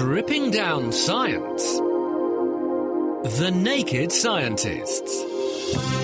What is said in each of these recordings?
Stripping down science. The Naked Scientists.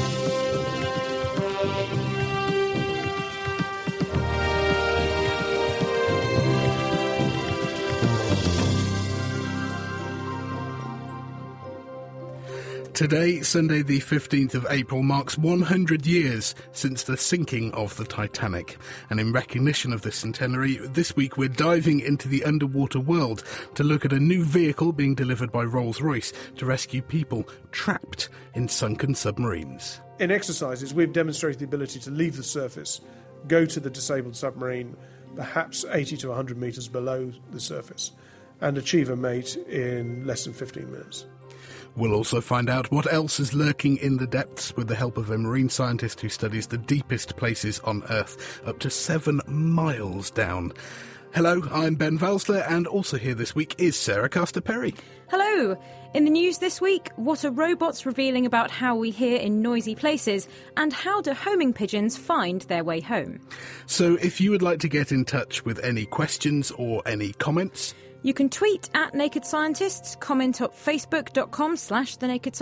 Today, Sunday, the 15th of April, marks 100 years since the sinking of the Titanic. And in recognition of this centenary, this week we're diving into the underwater world to look at a new vehicle being delivered by Rolls Royce to rescue people trapped in sunken submarines. In exercises, we've demonstrated the ability to leave the surface, go to the disabled submarine, perhaps 80 to 100 metres below the surface, and achieve a mate in less than 15 minutes. We'll also find out what else is lurking in the depths with the help of a marine scientist who studies the deepest places on Earth, up to seven miles down. Hello, I'm Ben Valsler, and also here this week is Sarah Castor Perry. Hello! In the news this week, what are robots revealing about how we hear in noisy places, and how do homing pigeons find their way home? So, if you would like to get in touch with any questions or any comments, you can tweet at Naked Scientists, comment at facebook.com slash The Naked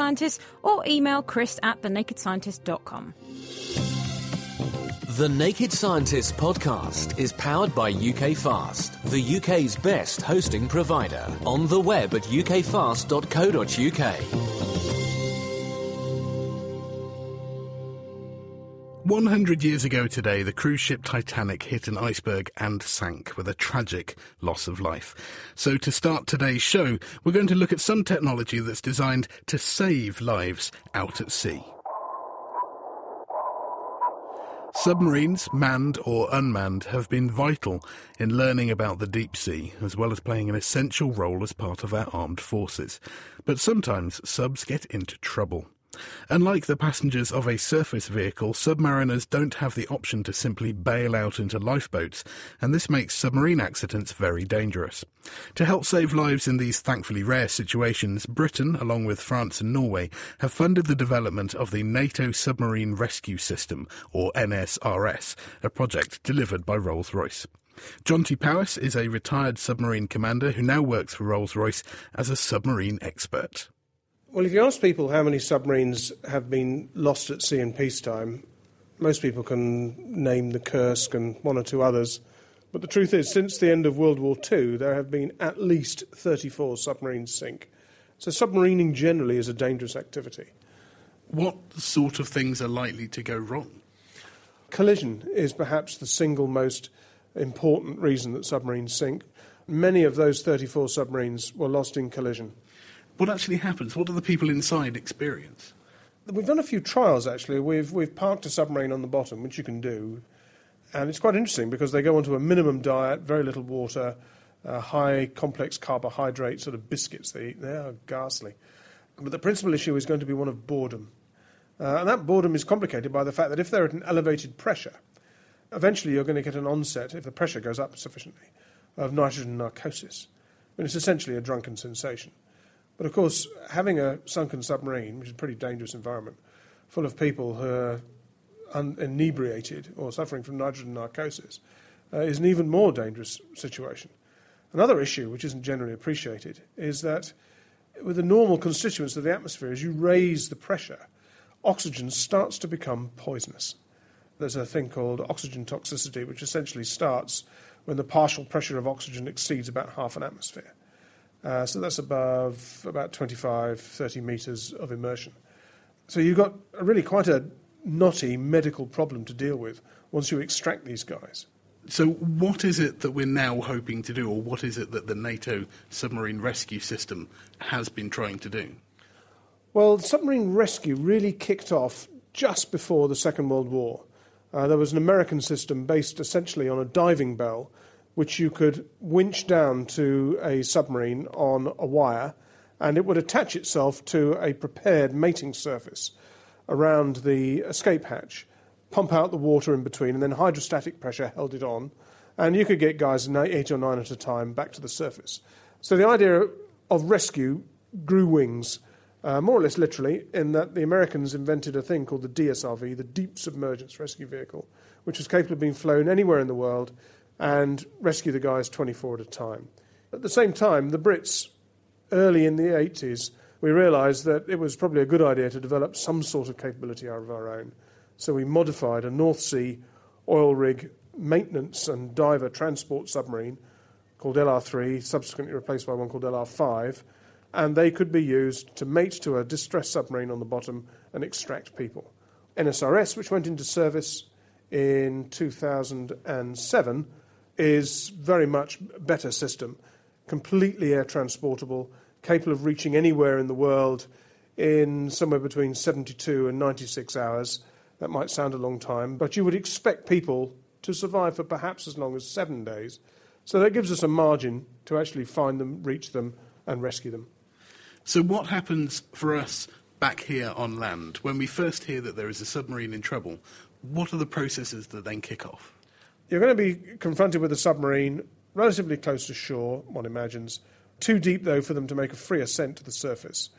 or email chris at thenakedscientist.com. The Naked Scientists podcast is powered by UK Fast, the UK's best hosting provider. On the web at ukfast.co.uk. 100 years ago today, the cruise ship Titanic hit an iceberg and sank with a tragic loss of life. So, to start today's show, we're going to look at some technology that's designed to save lives out at sea. Submarines, manned or unmanned, have been vital in learning about the deep sea, as well as playing an essential role as part of our armed forces. But sometimes subs get into trouble. Unlike the passengers of a surface vehicle, submariners don't have the option to simply bail out into lifeboats, and this makes submarine accidents very dangerous. To help save lives in these thankfully rare situations, Britain, along with France and Norway, have funded the development of the NATO Submarine Rescue System, or NSRS, a project delivered by Rolls Royce. Jonty Powis is a retired submarine commander who now works for Rolls Royce as a submarine expert. Well, if you ask people how many submarines have been lost at sea in peacetime, most people can name the Kursk and one or two others. But the truth is, since the end of World War II, there have been at least 34 submarines sink. So, submarining generally is a dangerous activity. What sort of things are likely to go wrong? Collision is perhaps the single most important reason that submarines sink. Many of those 34 submarines were lost in collision. What actually happens? What do the people inside experience? We've done a few trials actually. We've, we've parked a submarine on the bottom, which you can do. And it's quite interesting because they go onto a minimum diet, very little water, uh, high complex carbohydrate sort of biscuits they eat. They are ghastly. But the principal issue is going to be one of boredom. Uh, and that boredom is complicated by the fact that if they're at an elevated pressure, eventually you're going to get an onset, if the pressure goes up sufficiently, of nitrogen narcosis. Mean, it's essentially a drunken sensation. But of course, having a sunken submarine, which is a pretty dangerous environment, full of people who are un- inebriated or suffering from nitrogen narcosis, uh, is an even more dangerous situation. Another issue, which isn't generally appreciated, is that with the normal constituents of the atmosphere, as you raise the pressure, oxygen starts to become poisonous. There's a thing called oxygen toxicity, which essentially starts when the partial pressure of oxygen exceeds about half an atmosphere. Uh, so that's above about 25, 30 metres of immersion. So you've got a really quite a knotty medical problem to deal with once you extract these guys. So, what is it that we're now hoping to do, or what is it that the NATO submarine rescue system has been trying to do? Well, submarine rescue really kicked off just before the Second World War. Uh, there was an American system based essentially on a diving bell, which you could winch down to a submarine on a wire, and it would attach itself to a prepared mating surface around the escape hatch, pump out the water in between, and then hydrostatic pressure held it on, and you could get guys eight or nine at a time back to the surface. So the idea of rescue grew wings uh, more or less literally, in that the Americans invented a thing called the DSRV, the Deep Submergence Rescue Vehicle, which was capable of being flown anywhere in the world and rescue the guys 24 at a time. At the same time, the Brits, early in the 80s, we realised that it was probably a good idea to develop some sort of capability out of our own. So we modified a North Sea oil rig maintenance and diver transport submarine called LR3, subsequently replaced by one called LR5, and they could be used to mate to a distressed submarine on the bottom and extract people. NSRS, which went into service in 2007, is very much better system, completely air transportable, capable of reaching anywhere in the world in somewhere between 72 and 96 hours. That might sound a long time, but you would expect people to survive for perhaps as long as seven days. So that gives us a margin to actually find them, reach them, and rescue them. So, what happens for us back here on land when we first hear that there is a submarine in trouble? What are the processes that then kick off? You're going to be confronted with a submarine relatively close to shore, one imagines, too deep, though, for them to make a free ascent to the surface.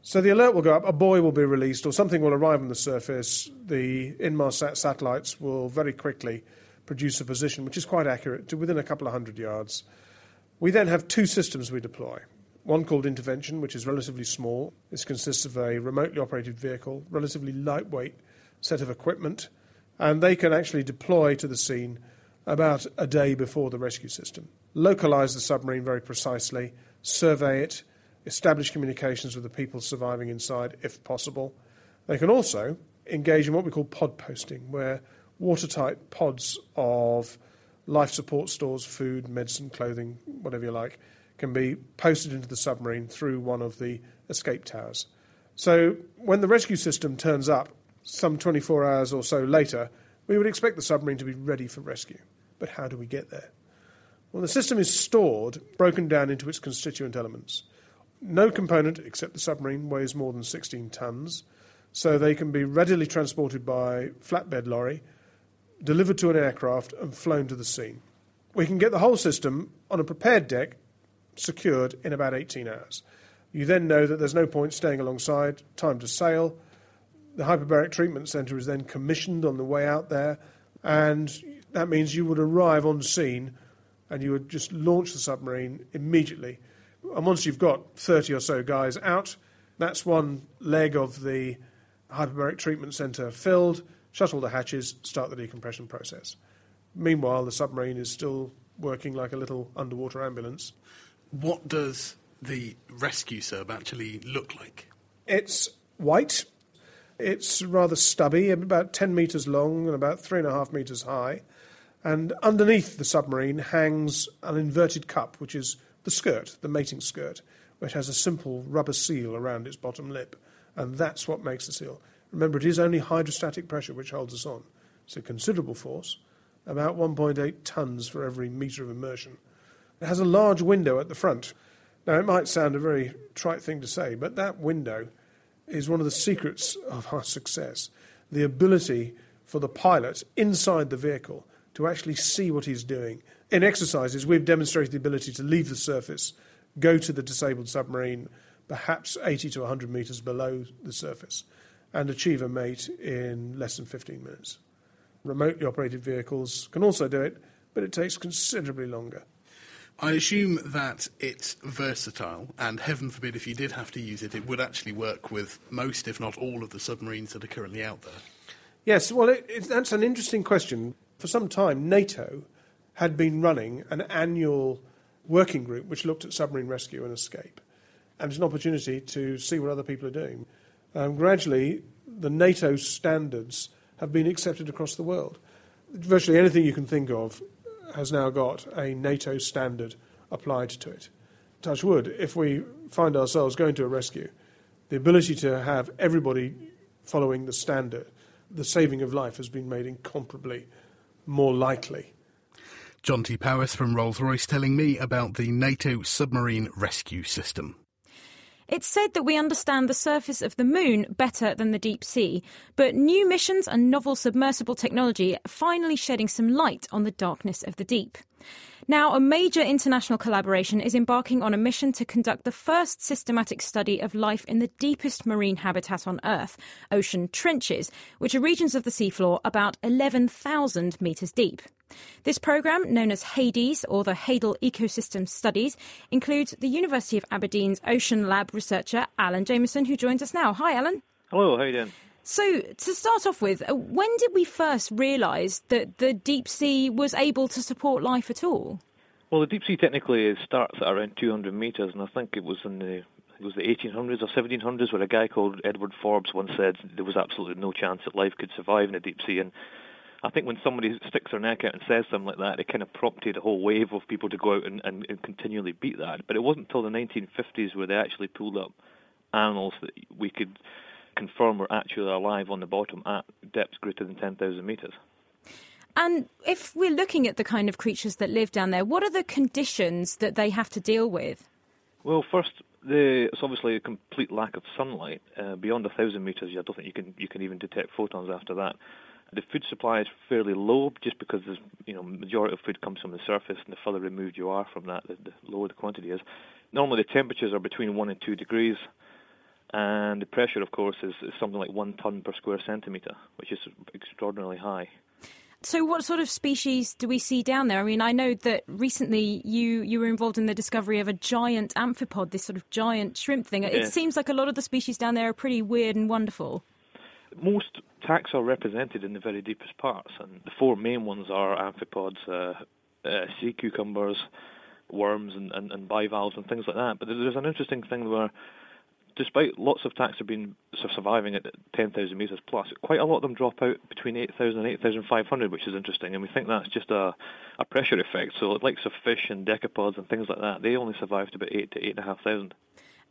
So the alert will go up, a buoy will be released, or something will arrive on the surface. The Inmarsat satellites will very quickly produce a position which is quite accurate to within a couple of hundred yards. We then have two systems we deploy. One called Intervention, which is relatively small. This consists of a remotely operated vehicle, relatively lightweight set of equipment, and they can actually deploy to the scene about a day before the rescue system. Localize the submarine very precisely, survey it, establish communications with the people surviving inside if possible. They can also engage in what we call pod posting, where watertight pods of life support stores, food, medicine, clothing, whatever you like, can be posted into the submarine through one of the escape towers. So when the rescue system turns up some 24 hours or so later, we would expect the submarine to be ready for rescue. But how do we get there? Well, the system is stored, broken down into its constituent elements. No component except the submarine weighs more than 16 tons, so they can be readily transported by flatbed lorry, delivered to an aircraft, and flown to the scene. We can get the whole system on a prepared deck secured in about 18 hours. You then know that there's no point staying alongside, time to sail. The hyperbaric treatment centre is then commissioned on the way out there, and that means you would arrive on scene and you would just launch the submarine immediately. And once you've got 30 or so guys out, that's one leg of the hyperbaric treatment centre filled, shuttle the hatches, start the decompression process. Meanwhile, the submarine is still working like a little underwater ambulance what does the rescue sub actually look like? It's white. It's rather stubby, about 10 metres long and about three and a half metres high. And underneath the submarine hangs an inverted cup, which is the skirt, the mating skirt, which has a simple rubber seal around its bottom lip. And that's what makes the seal. Remember, it is only hydrostatic pressure which holds us on. It's a considerable force, about 1.8 tons for every metre of immersion. It has a large window at the front. Now, it might sound a very trite thing to say, but that window is one of the secrets of our success. The ability for the pilot inside the vehicle to actually see what he's doing. In exercises, we've demonstrated the ability to leave the surface, go to the disabled submarine, perhaps 80 to 100 metres below the surface, and achieve a mate in less than 15 minutes. Remotely operated vehicles can also do it, but it takes considerably longer. I assume that it's versatile, and heaven forbid if you did have to use it, it would actually work with most, if not all, of the submarines that are currently out there. Yes, well, it, it, that's an interesting question. For some time, NATO had been running an annual working group which looked at submarine rescue and escape, and it's an opportunity to see what other people are doing. Um, gradually, the NATO standards have been accepted across the world. Virtually anything you can think of has now got a NATO standard applied to it. Touch wood, if we find ourselves going to a rescue, the ability to have everybody following the standard the saving of life has been made incomparably more likely. Jonty Powis from Rolls Royce telling me about the NATO submarine rescue system. It's said that we understand the surface of the moon better than the deep sea, but new missions and novel submersible technology are finally shedding some light on the darkness of the deep. Now, a major international collaboration is embarking on a mission to conduct the first systematic study of life in the deepest marine habitat on Earth, ocean trenches, which are regions of the seafloor about 11,000 metres deep. This programme, known as HADES, or the Hadal Ecosystem Studies, includes the University of Aberdeen's Ocean Lab researcher Alan Jamieson, who joins us now. Hi, Alan. Hello, how are you doing? So, to start off with, uh, when did we first realise that the deep sea was able to support life at all? Well, the deep sea technically starts at around 200 metres, and I think it was in the it was the 1800s or 1700s where a guy called Edward Forbes once said there was absolutely no chance that life could survive in the deep sea. And I think when somebody sticks their neck out and says something like that, it kind of prompted a whole wave of people to go out and, and, and continually beat that. But it wasn't until the 1950s where they actually pulled up animals that we could confirm we're actually alive on the bottom at depths greater than 10,000 metres. And if we're looking at the kind of creatures that live down there, what are the conditions that they have to deal with? Well, first, the, it's obviously a complete lack of sunlight. Uh, beyond a thousand meters, I don't think you can you can even detect photons after that. The food supply is fairly low, just because the you know majority of food comes from the surface, and the further removed you are from that, the, the lower the quantity is. Normally, the temperatures are between one and two degrees and the pressure, of course, is, is something like one ton per square centimetre, which is extraordinarily high. So, what sort of species do we see down there? I mean, I know that recently you, you were involved in the discovery of a giant amphipod, this sort of giant shrimp thing. It seems like a lot of the species down there are pretty weird and wonderful. Most taxa are represented in the very deepest parts, and the four main ones are amphipods, uh, uh, sea cucumbers, worms, and, and, and bivalves, and things like that. But there's an interesting thing where despite lots of taxa being surviving at 10,000 metres plus, quite a lot of them drop out between 8,000 and 8,500, which is interesting. And we think that's just a, a pressure effect. So, likes of fish and decapods and things like that, they only survive to about 8 to 8,500.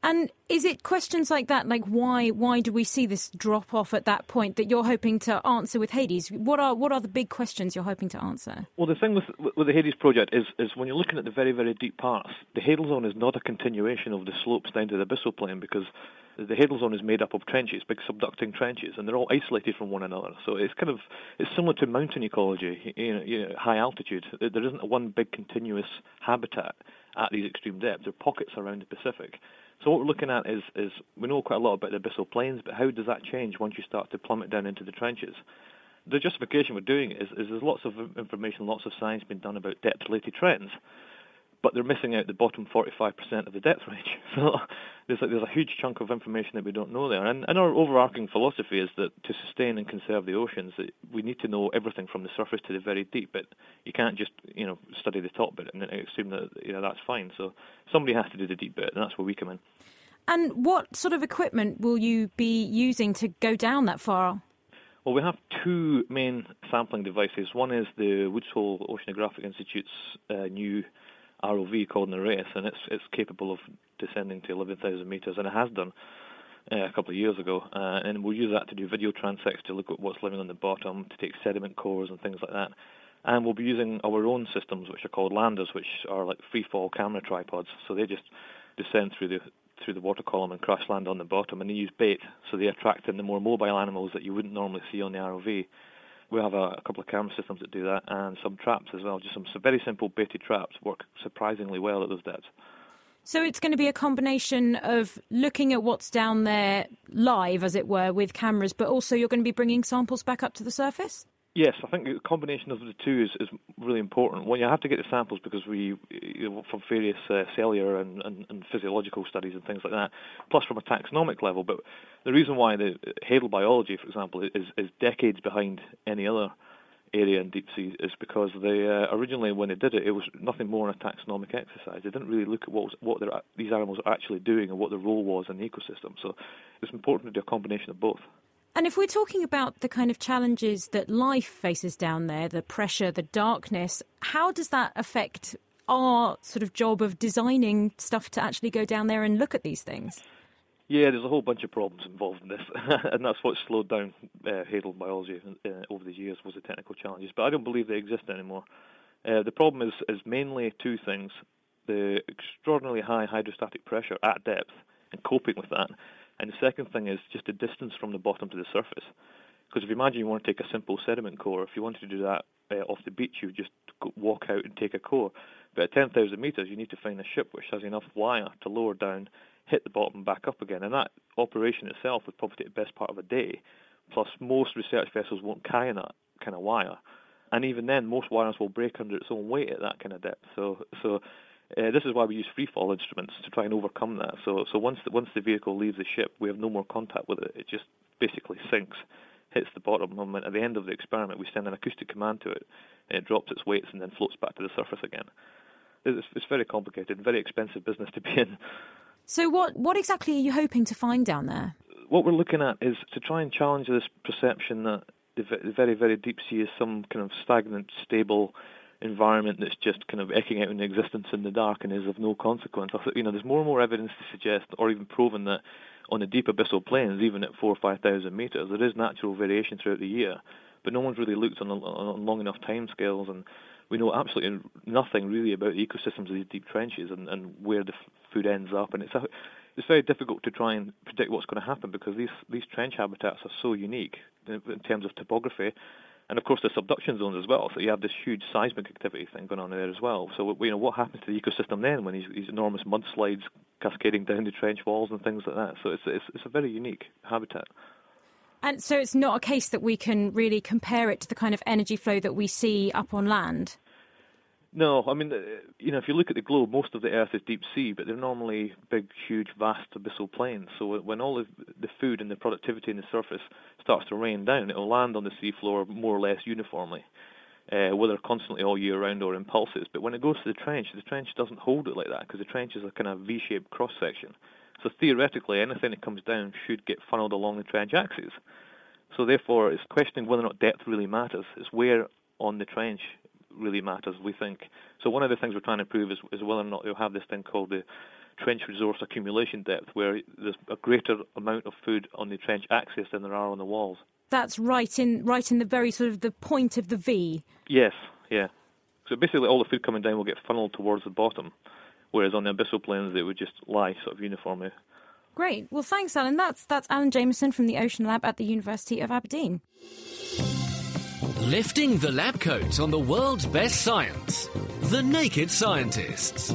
And is it questions like that, like why why do we see this drop off at that point that you're hoping to answer with Hades? What are what are the big questions you're hoping to answer? Well, the thing with with the Hades project is is when you're looking at the very very deep parts, the Hadal zone is not a continuation of the slopes down to the abyssal plain because the Hadal zone is made up of trenches, big subducting trenches, and they're all isolated from one another. So it's kind of it's similar to mountain ecology, you know, you know high altitude. There isn't one big continuous habitat at these extreme depths. There are pockets around the Pacific. So what we're looking at is, is we know quite a lot about the abyssal plains, but how does that change once you start to plummet down into the trenches? The justification we're doing is, is there's lots of information, lots of science being done about depth-related trends, but they're missing out the bottom 45% of the depth range. So there's a, there's a huge chunk of information that we don't know there. And, and our overarching philosophy is that to sustain and conserve the oceans, that we need to know everything from the surface to the very deep. But you can't just you know study the top bit and then assume that you know that's fine. So somebody has to do the deep bit, and that's where we come in. And what sort of equipment will you be using to go down that far? Well, we have two main sampling devices. One is the Woods Hole Oceanographic Institute's uh, new ROV called Nereus, and it's it's capable of descending to 11,000 meters, and it has done uh, a couple of years ago. Uh, and we'll use that to do video transects to look at what's living on the bottom, to take sediment cores and things like that. And we'll be using our own systems, which are called landers, which are like free fall camera tripods. So they just descend through the through the water column and crash land on the bottom, and they use bait, so they attract in the more mobile animals that you wouldn't normally see on the ROV. We have a, a, couple of camera systems that do that, and some traps as well. Just some, some very simple baited traps work surprisingly well at those depths. So it's going to be a combination of looking at what's down there live, as it were, with cameras, but also you're going to be bringing samples back up to the surface? Yes, I think the combination of the two is, is really important. Well, you have to get the samples because we, from various uh, cellular and, and, and, physiological studies and things like that, plus from a taxonomic level. But the reason why the Hadal biology, for example, is, is decades behind any other area in deep sea is because they uh, originally, when they did it, it was nothing more than a taxonomic exercise. They didn't really look at what was, what these animals are actually doing and what their role was in the ecosystem. So it's important to do a combination of both. And if we're talking about the kind of challenges that life faces down there, the pressure, the darkness, how does that affect our sort of job of designing stuff to actually go down there and look at these things? Yeah, there's a whole bunch of problems involved in this, and that's what slowed down uh, biology uh, over the years was the technical challenges. But I don't believe they exist anymore. Uh, the problem is is mainly two things: the extraordinarily high hydrostatic pressure at depth and coping with that, and the second thing is just the distance from the bottom to the surface. Because if you imagine you want to take a simple sediment core, if you wanted to do that uh, off the beach, you would just walk out and take a core. But at 10,000 meters, you need to find a ship which has enough wire to lower down hit the bottom back up again. And that operation itself would probably take the best part of a day. Plus, most research vessels won't carry that kind of wire. And even then, most wires will break under its own weight at that kind of depth. So, so uh, this is why we use free fall instruments to try and overcome that. So, so once the, once the vehicle leaves the ship, we have no more contact with it. It just basically sinks, hits the bottom. And at the end of the experiment, we send an acoustic command to it, and it drops its weights and then floats back to the surface again. It's, it's very complicated, very expensive business to be in. So, what, what exactly are you hoping to find down there? What we're looking at is to try and challenge this perception that the very, very deep sea is some kind of stagnant, stable environment that's just kind of eking out in existence in the dark and is of no consequence. You know, there's more and more evidence to suggest, or even proven that on the deep abyssal plains, even at four or five thousand meters, there is natural variation throughout the year, but no one's really looked on, on long enough time scales and we know absolutely nothing really about the ecosystems of these deep trenches and, and where the f- food ends up. And it's a, it's very difficult to try and predict what's going to happen because these these trench habitats are so unique in terms of topography. And of course, the subduction zones as well. So you have this huge seismic activity thing going on there as well. So you know what happens to the ecosystem then when these, these enormous mudslides cascading down the trench walls and things like that. So it's it's, it's a very unique habitat. And so it's not a case that we can really compare it to the kind of energy flow that we see up on land. No, I mean, uh, you know, if you look at the globe, most of the Earth is deep sea, but they're normally big, huge, vast abyssal plains. So when all of the food and the productivity in the surface starts to rain down, it'll land on the seafloor more or less uniformly, uh, whether constantly all year round or in pulses. But when it goes to the trench, the trench doesn't hold it like that because the trench is a kind of V-shaped cross section. So theoretically, anything that comes down should get funneled along the trench axis. So therefore, it's questioning whether or not depth really matters. It's where on the trench really matters, we think. So one of the things we're trying to prove is, is whether or not you'll have this thing called the trench resource accumulation depth, where there's a greater amount of food on the trench axis than there are on the walls. That's right in right in the very sort of the point of the V. Yes, yeah. So basically, all the food coming down will get funneled towards the bottom whereas on the abyssal plains they would just lie sort of uniformly. Great. Well, thanks, Alan. That's that's Alan Jamieson from the Ocean Lab at the University of Aberdeen. Lifting the lab coat on the world's best science. The Naked Scientists.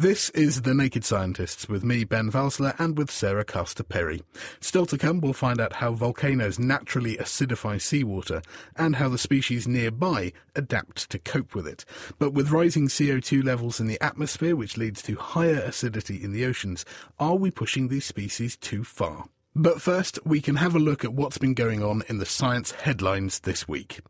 This is The Naked Scientists with me, Ben Valsler, and with Sarah Castor Perry. Still to come, we'll find out how volcanoes naturally acidify seawater and how the species nearby adapt to cope with it. But with rising CO2 levels in the atmosphere, which leads to higher acidity in the oceans, are we pushing these species too far? But first, we can have a look at what's been going on in the science headlines this week.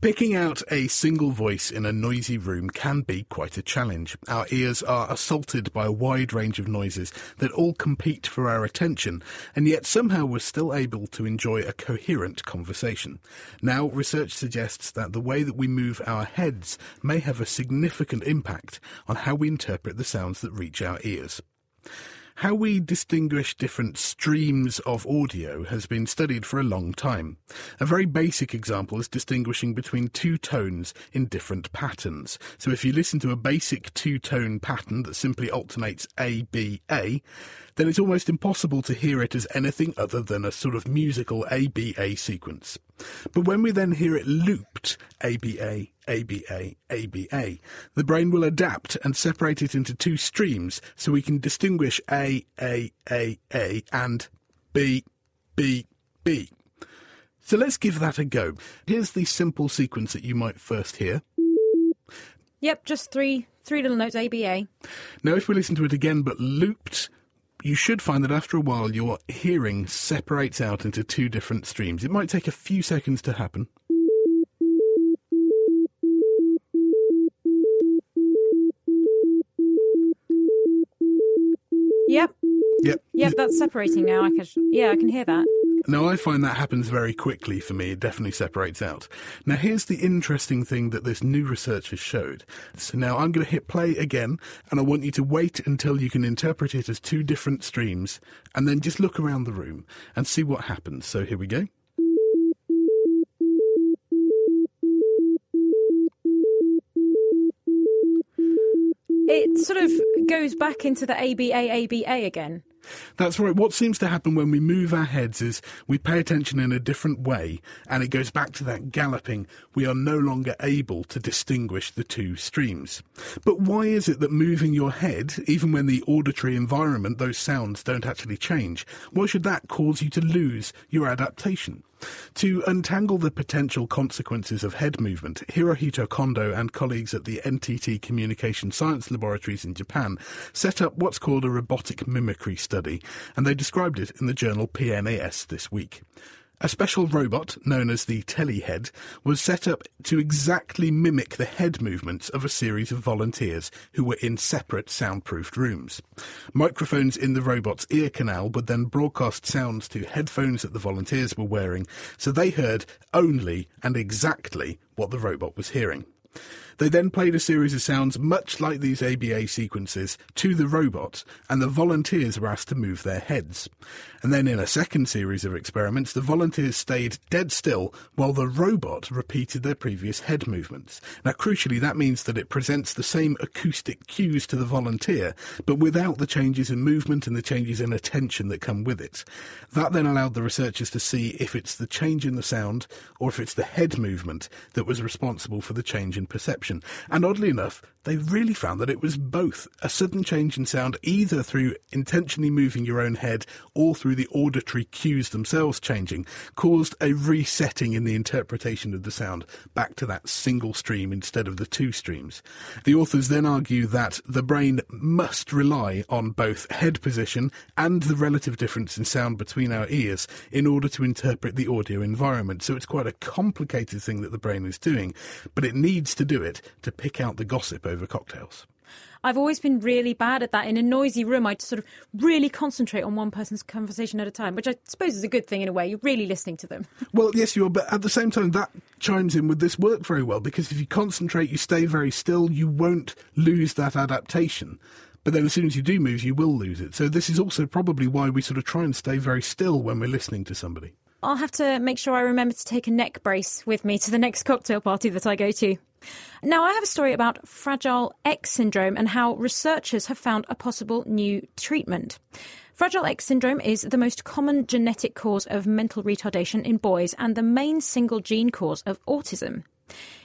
Picking out a single voice in a noisy room can be quite a challenge. Our ears are assaulted by a wide range of noises that all compete for our attention, and yet somehow we're still able to enjoy a coherent conversation. Now, research suggests that the way that we move our heads may have a significant impact on how we interpret the sounds that reach our ears. How we distinguish different streams of audio has been studied for a long time. A very basic example is distinguishing between two tones in different patterns. So if you listen to a basic two-tone pattern that simply alternates A, B, A, then it's almost impossible to hear it as anything other than a sort of musical ABA sequence. But when we then hear it looped, ABA, ABA, ABA, the brain will adapt and separate it into two streams so we can distinguish A, A, A, A and B, B, B. So let's give that a go. Here's the simple sequence that you might first hear. Yep, just three three little notes ABA. Now if we listen to it again but looped, you should find that after a while your hearing separates out into two different streams. It might take a few seconds to happen. Yep. Yep. Yep, that's separating now. I can yeah, I can hear that. No, I find that happens very quickly for me. It definitely separates out. Now, here's the interesting thing that this new research has showed. So now I'm going to hit play again, and I want you to wait until you can interpret it as two different streams, and then just look around the room and see what happens. So here we go. It sort of goes back into the ABA ABA again. That's right. What seems to happen when we move our heads is we pay attention in a different way, and it goes back to that galloping. We are no longer able to distinguish the two streams. But why is it that moving your head, even when the auditory environment, those sounds don't actually change, why should that cause you to lose your adaptation? To untangle the potential consequences of head movement, Hirohito Kondo and colleagues at the NTT Communication Science Laboratories in Japan set up what's called a robotic mimicry study, and they described it in the journal PNAS this week. A special robot, known as the Telehead, was set up to exactly mimic the head movements of a series of volunteers who were in separate soundproofed rooms. Microphones in the robot's ear canal would then broadcast sounds to headphones that the volunteers were wearing, so they heard only and exactly what the robot was hearing. They then played a series of sounds much like these ABA sequences to the robot, and the volunteers were asked to move their heads. And then in a second series of experiments, the volunteers stayed dead still while the robot repeated their previous head movements. Now, crucially, that means that it presents the same acoustic cues to the volunteer, but without the changes in movement and the changes in attention that come with it. That then allowed the researchers to see if it's the change in the sound or if it's the head movement that was responsible for the change in perception. And oddly enough, they really found that it was both a sudden change in sound, either through intentionally moving your own head or through the auditory cues themselves changing, caused a resetting in the interpretation of the sound back to that single stream instead of the two streams. The authors then argue that the brain must rely on both head position and the relative difference in sound between our ears in order to interpret the audio environment. So it's quite a complicated thing that the brain is doing, but it needs to do it to pick out the gossip over cocktails. I've always been really bad at that. In a noisy room, I'd sort of really concentrate on one person's conversation at a time, which I suppose is a good thing in a way. You're really listening to them. Well, yes, you are, but at the same time, that chimes in with this work very well because if you concentrate, you stay very still, you won't lose that adaptation. But then as soon as you do move, you will lose it. So this is also probably why we sort of try and stay very still when we're listening to somebody. I'll have to make sure I remember to take a neck brace with me to the next cocktail party that I go to. Now, I have a story about Fragile X syndrome and how researchers have found a possible new treatment. Fragile X syndrome is the most common genetic cause of mental retardation in boys and the main single gene cause of autism.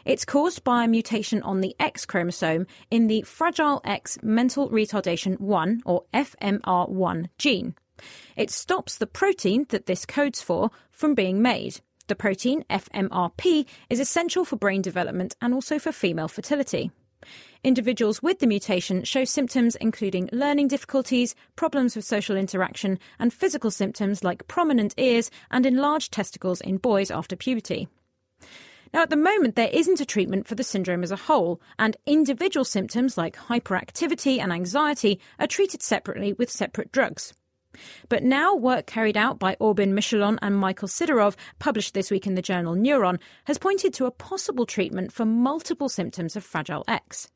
It's caused by a mutation on the X chromosome in the Fragile X mental retardation 1 or FMR1 gene. It stops the protein that this codes for from being made. The protein, FMRP, is essential for brain development and also for female fertility. Individuals with the mutation show symptoms including learning difficulties, problems with social interaction, and physical symptoms like prominent ears and enlarged testicles in boys after puberty. Now, at the moment, there isn't a treatment for the syndrome as a whole, and individual symptoms like hyperactivity and anxiety are treated separately with separate drugs. But now, work carried out by Aubin Michalon and Michael Sidorov, published this week in the journal Neuron, has pointed to a possible treatment for multiple symptoms of Fragile X.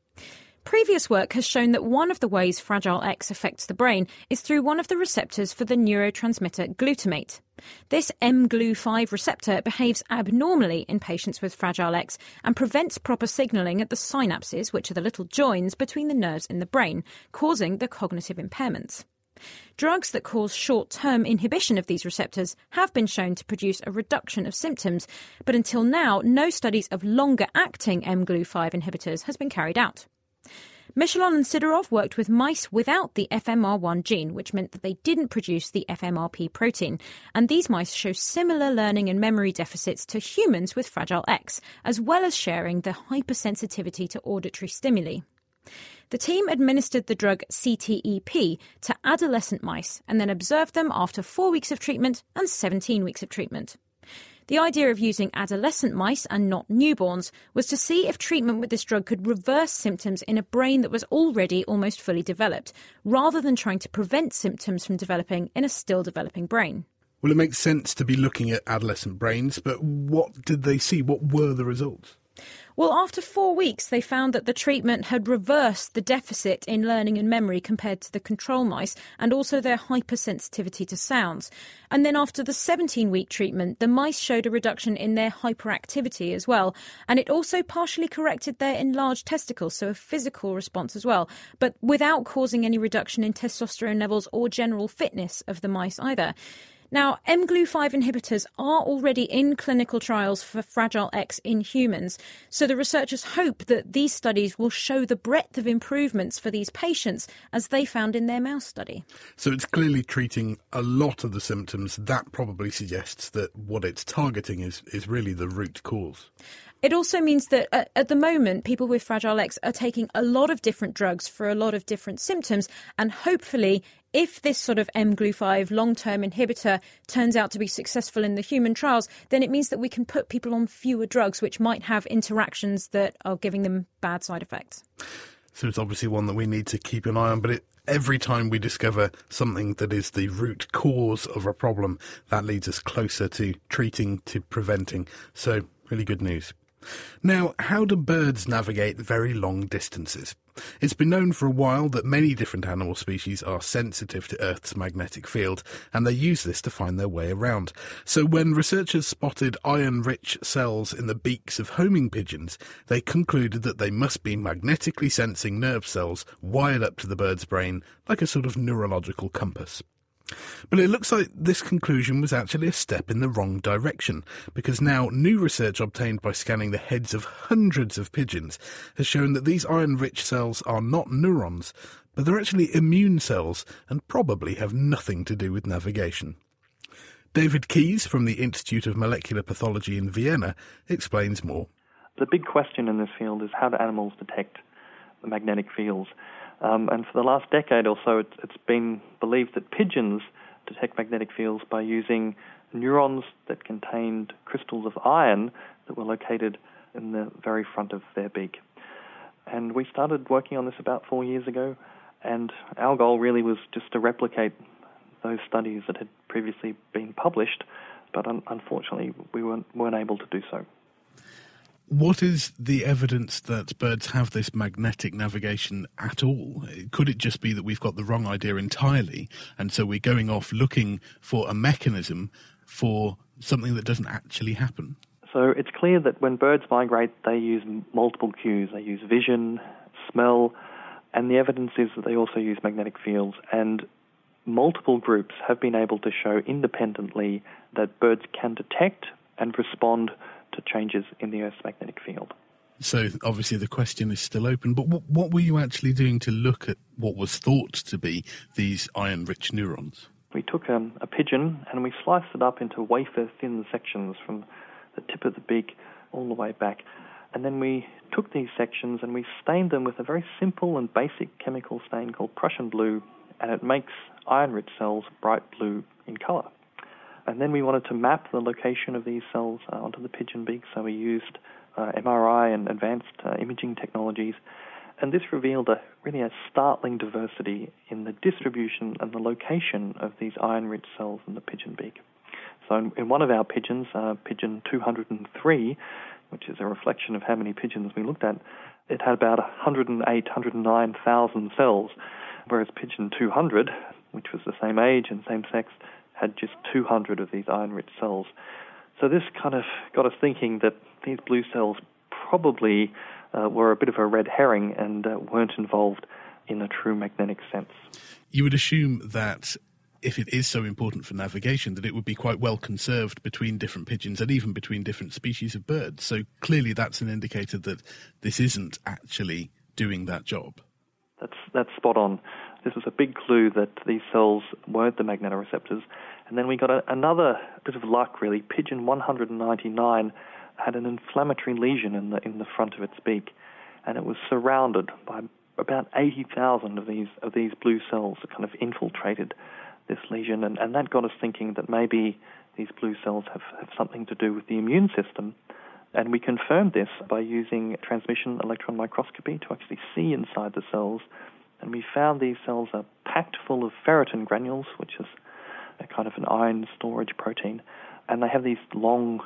Previous work has shown that one of the ways Fragile X affects the brain is through one of the receptors for the neurotransmitter glutamate. This mGlu5 receptor behaves abnormally in patients with Fragile X and prevents proper signaling at the synapses, which are the little joins between the nerves in the brain, causing the cognitive impairments. Drugs that cause short term inhibition of these receptors have been shown to produce a reduction of symptoms, but until now, no studies of longer acting mGlu5 inhibitors has been carried out. Michalon and Sidorov worked with mice without the FMR1 gene, which meant that they didn't produce the FMRP protein. And these mice show similar learning and memory deficits to humans with Fragile X, as well as sharing the hypersensitivity to auditory stimuli. The team administered the drug CTEP to adolescent mice and then observed them after four weeks of treatment and 17 weeks of treatment. The idea of using adolescent mice and not newborns was to see if treatment with this drug could reverse symptoms in a brain that was already almost fully developed, rather than trying to prevent symptoms from developing in a still developing brain. Well, it makes sense to be looking at adolescent brains, but what did they see? What were the results? Well, after four weeks, they found that the treatment had reversed the deficit in learning and memory compared to the control mice and also their hypersensitivity to sounds. And then after the 17 week treatment, the mice showed a reduction in their hyperactivity as well. And it also partially corrected their enlarged testicles, so a physical response as well, but without causing any reduction in testosterone levels or general fitness of the mice either. Now, mGlu5 inhibitors are already in clinical trials for Fragile X in humans, so the researchers hope that these studies will show the breadth of improvements for these patients as they found in their mouse study. So it's clearly treating a lot of the symptoms. That probably suggests that what it's targeting is, is really the root cause. It also means that at, at, the moment, people with Fragile X are taking a lot of different drugs for a lot of different symptoms. And hopefully, if this sort of mGlu5 long term inhibitor turns out to be successful in the human trials, then it means that we can put people on fewer drugs which might have interactions that are giving them bad side effects. So it's obviously one that we need to keep an eye on, but it, every time we discover something that is the root cause of a problem, that leads us closer to treating, to preventing. So, really good news. Now, how do birds navigate very long distances? It's been known for a while that many different animal species are sensitive to Earth's magnetic field, and they use this to find their way around. So when researchers spotted iron-rich cells in the beaks of homing pigeons, they concluded that they must be magnetically sensing nerve cells wired up to the bird's brain like a sort of neurological compass. But it looks like this conclusion was actually a step in the wrong direction, because now new research obtained by scanning the heads of hundreds of pigeons has shown that these iron rich cells are not neurons, but they're actually immune cells and probably have nothing to do with navigation. David Keays from the Institute of Molecular Pathology in Vienna explains more. The big question in this field is how do animals detect the magnetic fields? Um, and for the last decade or so, it's, it's been believed that pigeons detect magnetic fields by using neurons that contained crystals of iron that were located in the very front of their beak. And we started working on this about four years ago, and our goal really was just to replicate those studies that had previously been published, but un- unfortunately we weren't, weren't able to do so. What is the evidence that birds have this magnetic navigation at all? Could it just be that we've got the wrong idea entirely, and so we're going off looking for a mechanism for something that doesn't actually happen? So it's clear that when birds migrate, they use multiple cues. They use vision, smell, and the evidence is that they also use magnetic fields. And multiple groups have been able to show independently that birds can detect and respond to changes in the Earth's magnetic field. So obviously the question is still open, but what, what were you actually doing to look at what was thought to be these iron-rich neurons? We took um, a pigeon and we sliced it up into wafer-thin sections from the tip of the beak all the way back. And then we took these sections and we stained them with a very simple and basic chemical stain called Prussian blue, and it makes iron-rich cells bright blue in color. And then we wanted to map the location of these cells uh, onto the pigeon beak, so we used uh, MRI and advanced uh, imaging technologies. And this revealed a really a startling diversity in the distribution and the location of these iron-rich cells in the pigeon beak. So in, in one of our pigeons, uh, pigeon 203, which is a reflection of how many pigeons we looked at, it had about 108, 109,000 cells, whereas pigeon 200, which was the same age and same sex, had just 200 of these iron-rich cells. So this kind of got us thinking that these blue cells probably uh, were a bit of a red herring and uh, weren't involved in a true magnetic sense. You would assume that if it is so important for navigation, that it would be quite well conserved between different pigeons and even between different species of birds. So clearly, that's an indicator that this isn't actually doing that job. That's that's spot on. This was a big clue that these cells weren't the magnetoreceptors. And then we got a, another bit of luck, really. Pigeon 199 had an inflammatory lesion in the in the front of its beak, and it was surrounded by about 80,000 of these of these blue cells that kind of infiltrated this lesion, and, and that got us thinking that maybe these blue cells have, have something to do with the immune system. And we confirmed this by using transmission electron microscopy to actually see inside the cells. And we found these cells are packed full of ferritin granules, which is a kind of an iron storage protein, and they have these long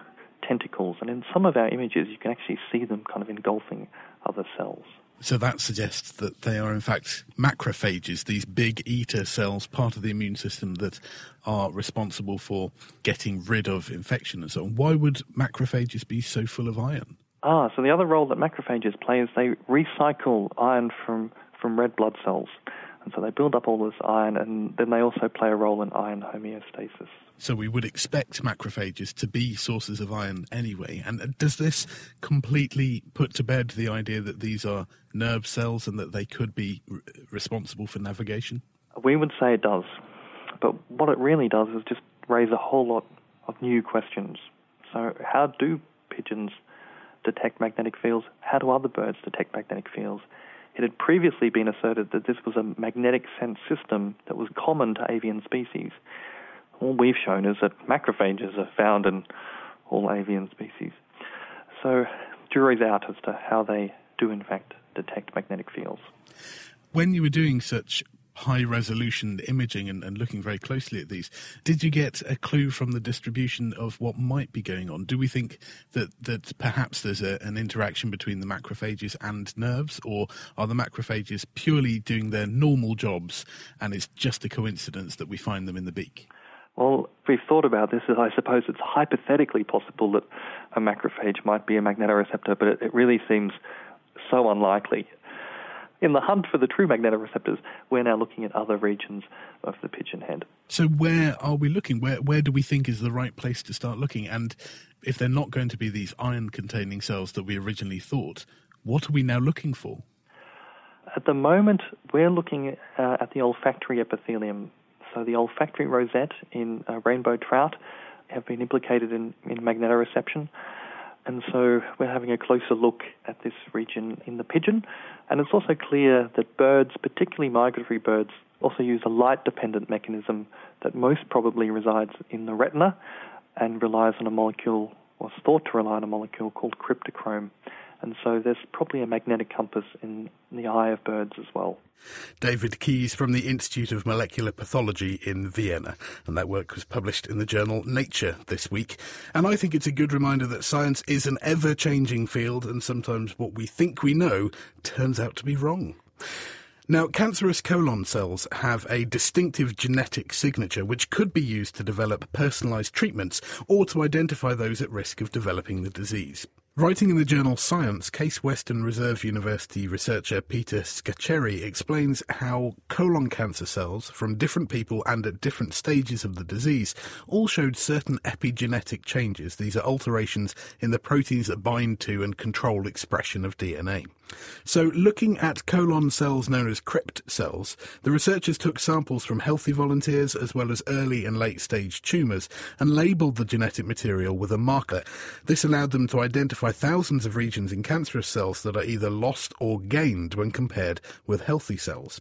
tentacles. And in some of our images, you can actually see them kind of engulfing other cells. So that suggests that they are, in fact, macrophages, these big eater cells, part of the immune system that are responsible for getting rid of infection and so on. Why would macrophages be so full of iron? Ah, so the other role that macrophages play is they recycle iron from, from red blood cells. And so they build up all this iron, and then they also play a role in iron homeostasis. So we would expect macrophages to be sources of iron anyway. And does this completely put to bed the idea that these are nerve cells and that they could be r- responsible for navigation? We would say it does. But what it really does is just raise a whole lot of new questions. So, how do pigeons detect magnetic fields? How do other birds detect magnetic fields? It had previously been asserted that this was a magnetic sense system that was common to avian species. All we've shown is that macrophages are found in all avian species. So, jury's out as to how they do, in fact, detect magnetic fields. When you were doing such high resolution imaging and, and, looking very closely at these, did you get a clue from the distribution of what might be going on? Do we think that, that perhaps there's a, an interaction between the macrophages and nerves, or are the macrophages purely doing their normal jobs and it's just a coincidence that we find them in the beak? Well, we've thought about this. As I suppose it's hypothetically possible that a macrophage might be a magnetoreceptor, but it, it really seems so unlikely in the hunt for the true magnetoreceptors, we're now looking at other regions of the pigeon head. So, where are we looking? Where where do we think is the right place to start looking? And if they're not going to be these iron-containing cells that we originally thought, what are we now looking for? At the moment, we're looking uh, at the olfactory epithelium. So, the olfactory rosette in uh, rainbow trout have been implicated in, in magnetoreception. And so we're having a closer look at this region in the pigeon. And it's also clear that birds, particularly migratory birds, also use a light dependent mechanism that most probably resides in the retina and relies on a molecule, or is thought to rely on a molecule called cryptochrome. And so there's probably a magnetic compass in the eye of birds as well. David Keays from the Institute of Molecular Pathology in Vienna. And that work was published in the journal Nature this week. And I think it's a good reminder that science is an ever changing field, and sometimes what we think we know turns out to be wrong. Now, cancerous colon cells have a distinctive genetic signature which could be used to develop personalised treatments or to identify those at risk of developing the disease. Writing in the journal Science, Case Western Reserve University researcher Peter Scacheri explains how colon cancer cells from different people and at different stages of the disease all showed certain epigenetic changes. These are alterations in the proteins that bind to and control expression of DNA. So, looking at colon cells known as crypt cells, the researchers took samples from healthy volunteers as well as early and late stage tumours and labelled the genetic material with a marker. This allowed them to identify thousands of regions in cancerous cells that are either lost or gained when compared with healthy cells.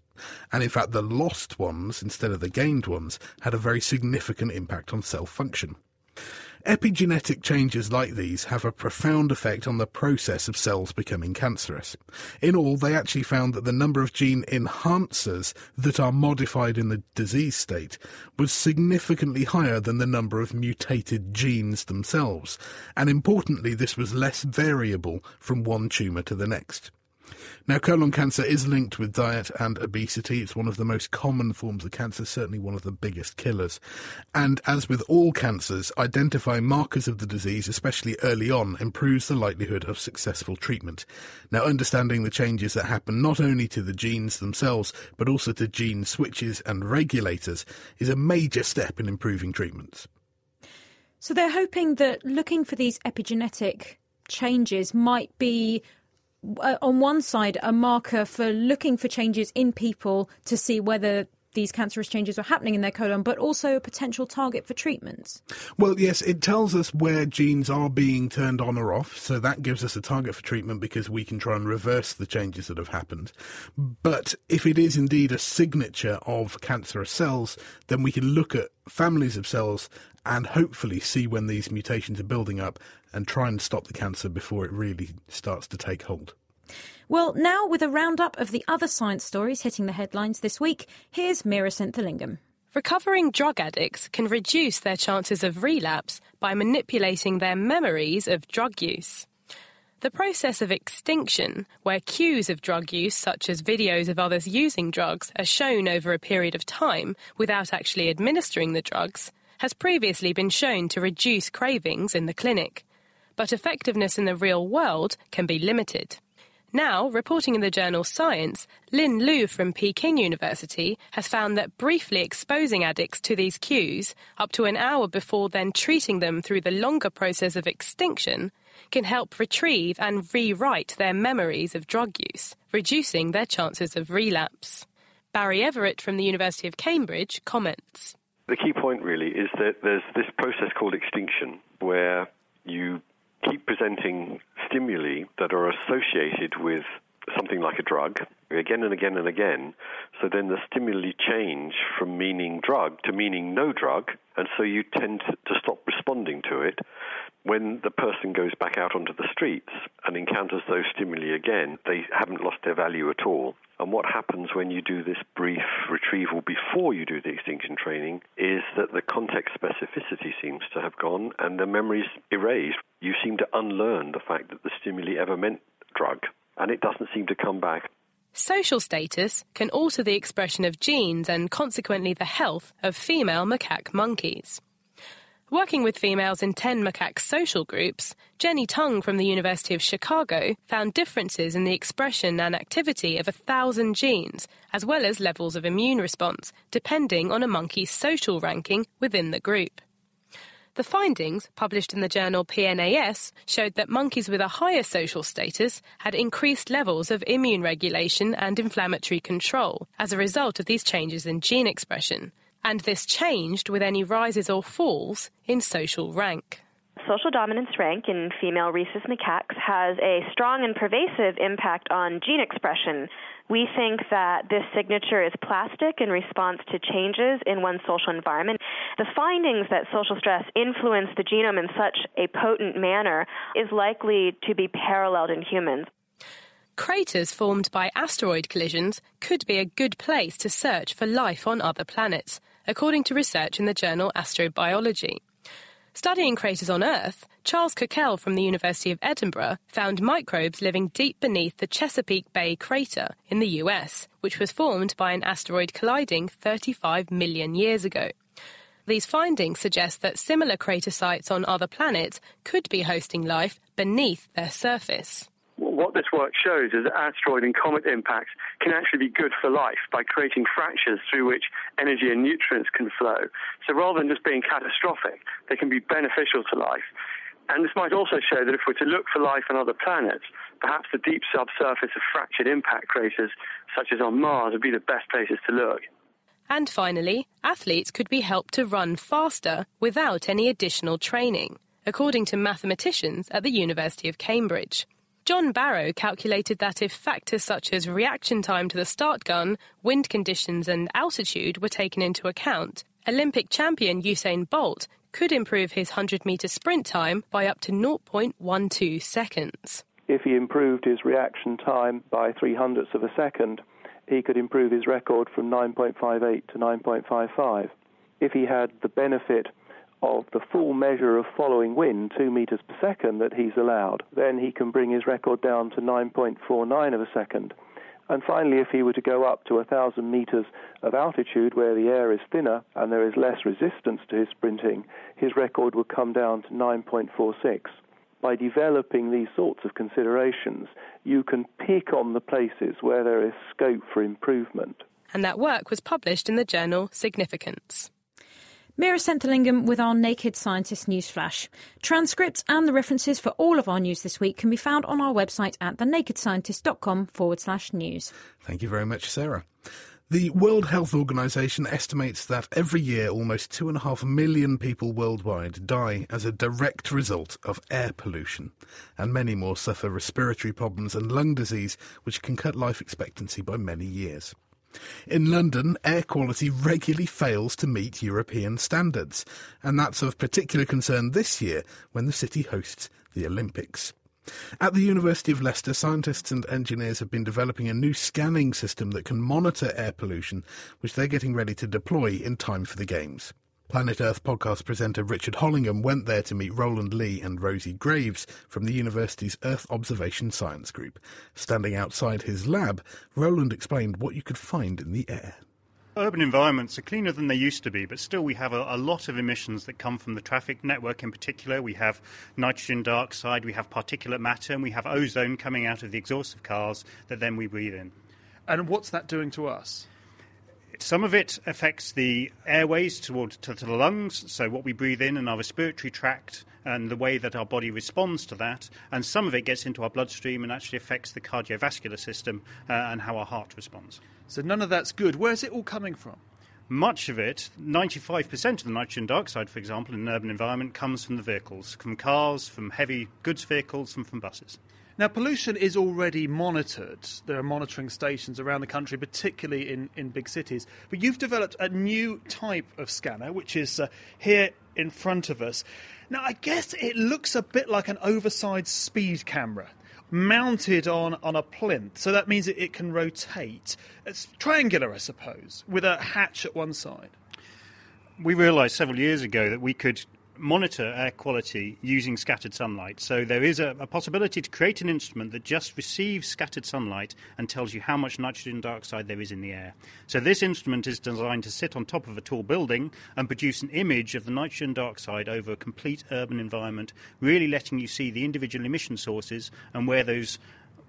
And in fact, the lost ones, instead of the gained ones, had a very significant impact on cell function. Epigenetic changes like these have a profound effect on the process of cells becoming cancerous. In all, they actually found that the number of gene enhancers that are modified in the disease state was significantly higher than the number of mutated genes themselves. And importantly, this was less variable from one tumour to the next. Now, colon cancer is linked with diet and obesity. It's one of the most common forms of cancer, certainly one of the biggest killers. And as with all cancers, identifying markers of the disease, especially early on, improves the likelihood of successful treatment. Now, understanding the changes that happen not only to the genes themselves, but also to gene switches and regulators is a major step in improving treatments. So they're hoping that looking for these epigenetic changes might be Uh, on one side, a marker for looking for changes in people to see whether these cancerous changes were happening in their colon, but also a potential target for treatments? Well, yes, it tells us where genes are being turned on or off, so that gives us a target for treatment because we can try and reverse the changes that have happened. But if it is indeed a signature of cancerous cells, then we can look at families of cells and hopefully see when these mutations are building up and try and stop the cancer before it really starts to take hold. Well, now with a roundup of the other science stories hitting the headlines this week, here's Meera Senthilingam. Recovering drug addicts can reduce their chances of relapse by manipulating their memories of drug use. The process of extinction, where cues of drug use, such as videos of others using drugs, are shown over a period of time without actually administering the drugs, has previously been shown to reduce cravings in the clinic. But effectiveness in the real world can be limited. Now, reporting in the journal Science, Lin Lu from Peking University has found that briefly exposing addicts to these cues, up to an hour before then treating them through the longer process of extinction, can help retrieve and rewrite their memories of drug use, reducing their chances of relapse. Barry Everitt from the University of Cambridge comments. The key point really is that there's this process called extinction where you keep presenting stimuli that are associated with something like a drug again and again and again. So then the stimuli change from meaning drug to meaning no drug, and so you tend to stop responding to it. When the person goes back out onto the streets and encounters those stimuli again, they haven't lost their value at all. And what happens when you do this brief retrieval before you do the extinction training is that the context specificity seems to have gone and the memory's erased. You seem to unlearn the fact that the stimuli ever meant drug, and it doesn't seem to come back. Social status can alter the expression of genes and consequently the health of female macaque monkeys. Working with females in 10 macaque social groups, Jenny Tung from the University of Chicago found differences in the expression and activity of a thousand genes, as well as levels of immune response, depending on a monkey's social ranking within the group. The findings, published in the journal PNAS, showed that monkeys with a higher social status had increased levels of immune regulation and inflammatory control as a result of these changes in gene expression, and this changed with any rises or falls in social rank. Social dominance rank in female rhesus macaques has a strong and pervasive impact on gene expression. We think that this signature is plastic in response to changes in one's social environment. The findings that social stress influence the genome in such a potent manner is likely to be paralleled in humans. Craters formed by asteroid collisions could be a good place to search for life on other planets according to research in the journal Astrobiology. Studying craters on Earth, Charles Cockell from the University of Edinburgh found microbes living deep beneath the Chesapeake Bay crater in the US, which was formed by an asteroid colliding 35 million years ago. These findings suggest that similar crater sites on other planets could be hosting life beneath their surface what this work shows is that asteroid and comet impacts can actually be good for life by creating fractures through which energy and nutrients can flow. So rather than just being catastrophic, they can be beneficial to life. And this might also show that if we're to look for life on other planets, perhaps the deep subsurface of fractured impact craters, such as on Mars, would be the best places to look. And finally, athletes could be helped to run faster without any additional training, according to mathematicians at the University of Cambridge. John Barrow calculated that if factors such as reaction time to the start gun, wind conditions, and altitude were taken into account, Olympic champion Usain Bolt could improve his 100 metre sprint time by up to 0.12 seconds. If he improved his reaction time by three hundredths of a second, he could improve his record from 9.58 to 9.55. If he had the benefit of the full measure of following wind, 2 meters per second, that he's allowed, then he can bring his record down to 9.49 of a second. And finally, if he were to go up to 1,000 meters of altitude where the air is thinner and there is less resistance to his sprinting, his record would come down to 9.46. By developing these sorts of considerations, you can pick on the places where there is scope for improvement. And that work was published in the journal Significance. Meera Senthilingam with our Naked Scientist news flash. Transcripts and the references for all of our news this week can be found on our website at thenakedscientist.com forward slash news. Thank you very much, Sarah. The World Health Organization estimates that every year almost two and a half million people worldwide die as a direct result of air pollution, and many more suffer respiratory problems and lung disease, which can cut life expectancy by many years. In London, air quality regularly fails to meet European standards, and that's of particular concern this year when the city hosts the Olympics. At the University of Leicester, scientists and engineers have been developing a new scanning system that can monitor air pollution, which they're getting ready to deploy in time for the Games. Planet Earth podcast presenter Richard Hollingham went there to meet Roland Leigh and Rosie Graves from the university's Earth Observation Science Group. Standing outside his lab, Roland explained what you could find in the air. Urban environments are cleaner than they used to be, but still we have a, a, lot of emissions that come from the traffic network in particular. We have nitrogen dioxide, we have particulate matter, and we have ozone coming out of the exhaust of cars that then we breathe in. And what's that doing to us? Some of it affects the airways toward to, to the lungs, so what we breathe in and our respiratory tract and the way that our body responds to that. And some of it gets into our bloodstream and actually affects the cardiovascular system uh, and how our heart responds. So none of that's good. Where's it all coming from? Much of it, 95% of the nitrogen dioxide, for example, in an urban environment, comes from the vehicles, from cars, from heavy goods vehicles, and from buses. Now, pollution is already monitored. There are monitoring stations around the country, particularly in, in big cities. But you've developed a new type of scanner, which is uh, here in front of us. Now, I guess it looks a bit like an oversized speed camera mounted on, on a plinth. So that means that it can rotate. It's triangular, I suppose, with a hatch at one side. We realised several years ago that we could monitor air quality using scattered sunlight. So there is a, a, possibility to create an instrument that just receives scattered sunlight and tells you how much nitrogen dioxide there is in the air. So this instrument is designed to sit on top of a tall building and produce an image of the nitrogen dioxide over a complete urban environment, really letting you see the individual emission sources and where those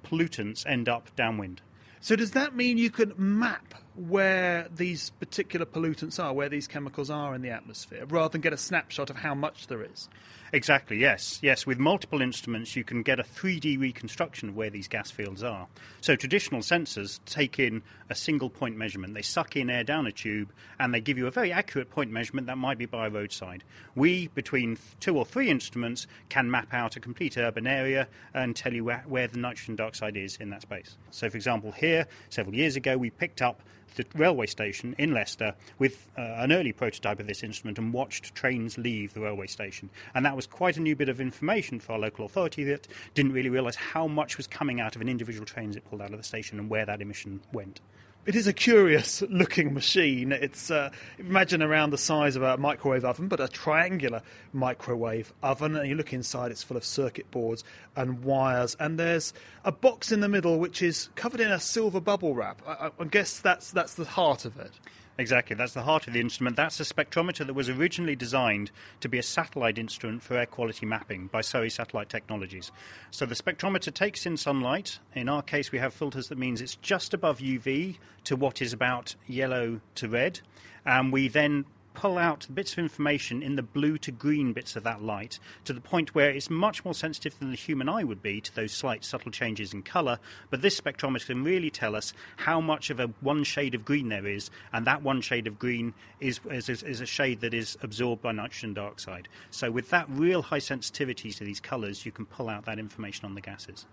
pollutants end up downwind. So does that mean you can map where these particular pollutants are, where these chemicals are in the atmosphere, rather than get a snapshot of how much there is? Exactly, yes. Yes, with multiple instruments, you can get a 3D reconstruction of where these gas fields are. So, traditional sensors take in a single point measurement. They suck in air down a tube and they give you a very accurate point measurement that might be by a roadside. We, between two or three instruments, can map out a complete urban area and tell you where, where the nitrogen dioxide is in that space. So, for example, here, several years ago, we picked up the railway station in Leicester with uh, an early prototype of this instrument and watched trains leave the railway station. And that was quite a new bit of information for our local authority that didn't really realise how much was coming out of an individual train as it pulled out of the station and where that emission went. It is a curious looking machine. It's uh, imagine around the size of a microwave oven, but a triangular microwave oven. And you look inside; it's full of circuit boards and wires. And there's a box in the middle which is covered in a silver bubble wrap. I, I guess that's that's the heart of it. Exactly, that's the heart of the instrument. That's a spectrometer that was originally designed to be a satellite instrument for air quality mapping by Surrey Satellite Technologies. So the spectrometer takes in sunlight. In our case, we have filters that means it's just above UV to what is about yellow to red. And we then pull out bits of information in the blue to green bits of that light to the point where it's much more sensitive than the human eye would be to those slight subtle changes in colour. But this spectrometer can really tell us how much of a one shade of green there is, and that one shade of green is, is, is a shade that is absorbed by nitrogen dioxide. So with that real high sensitivity to these colours, you can pull out that information on the gases.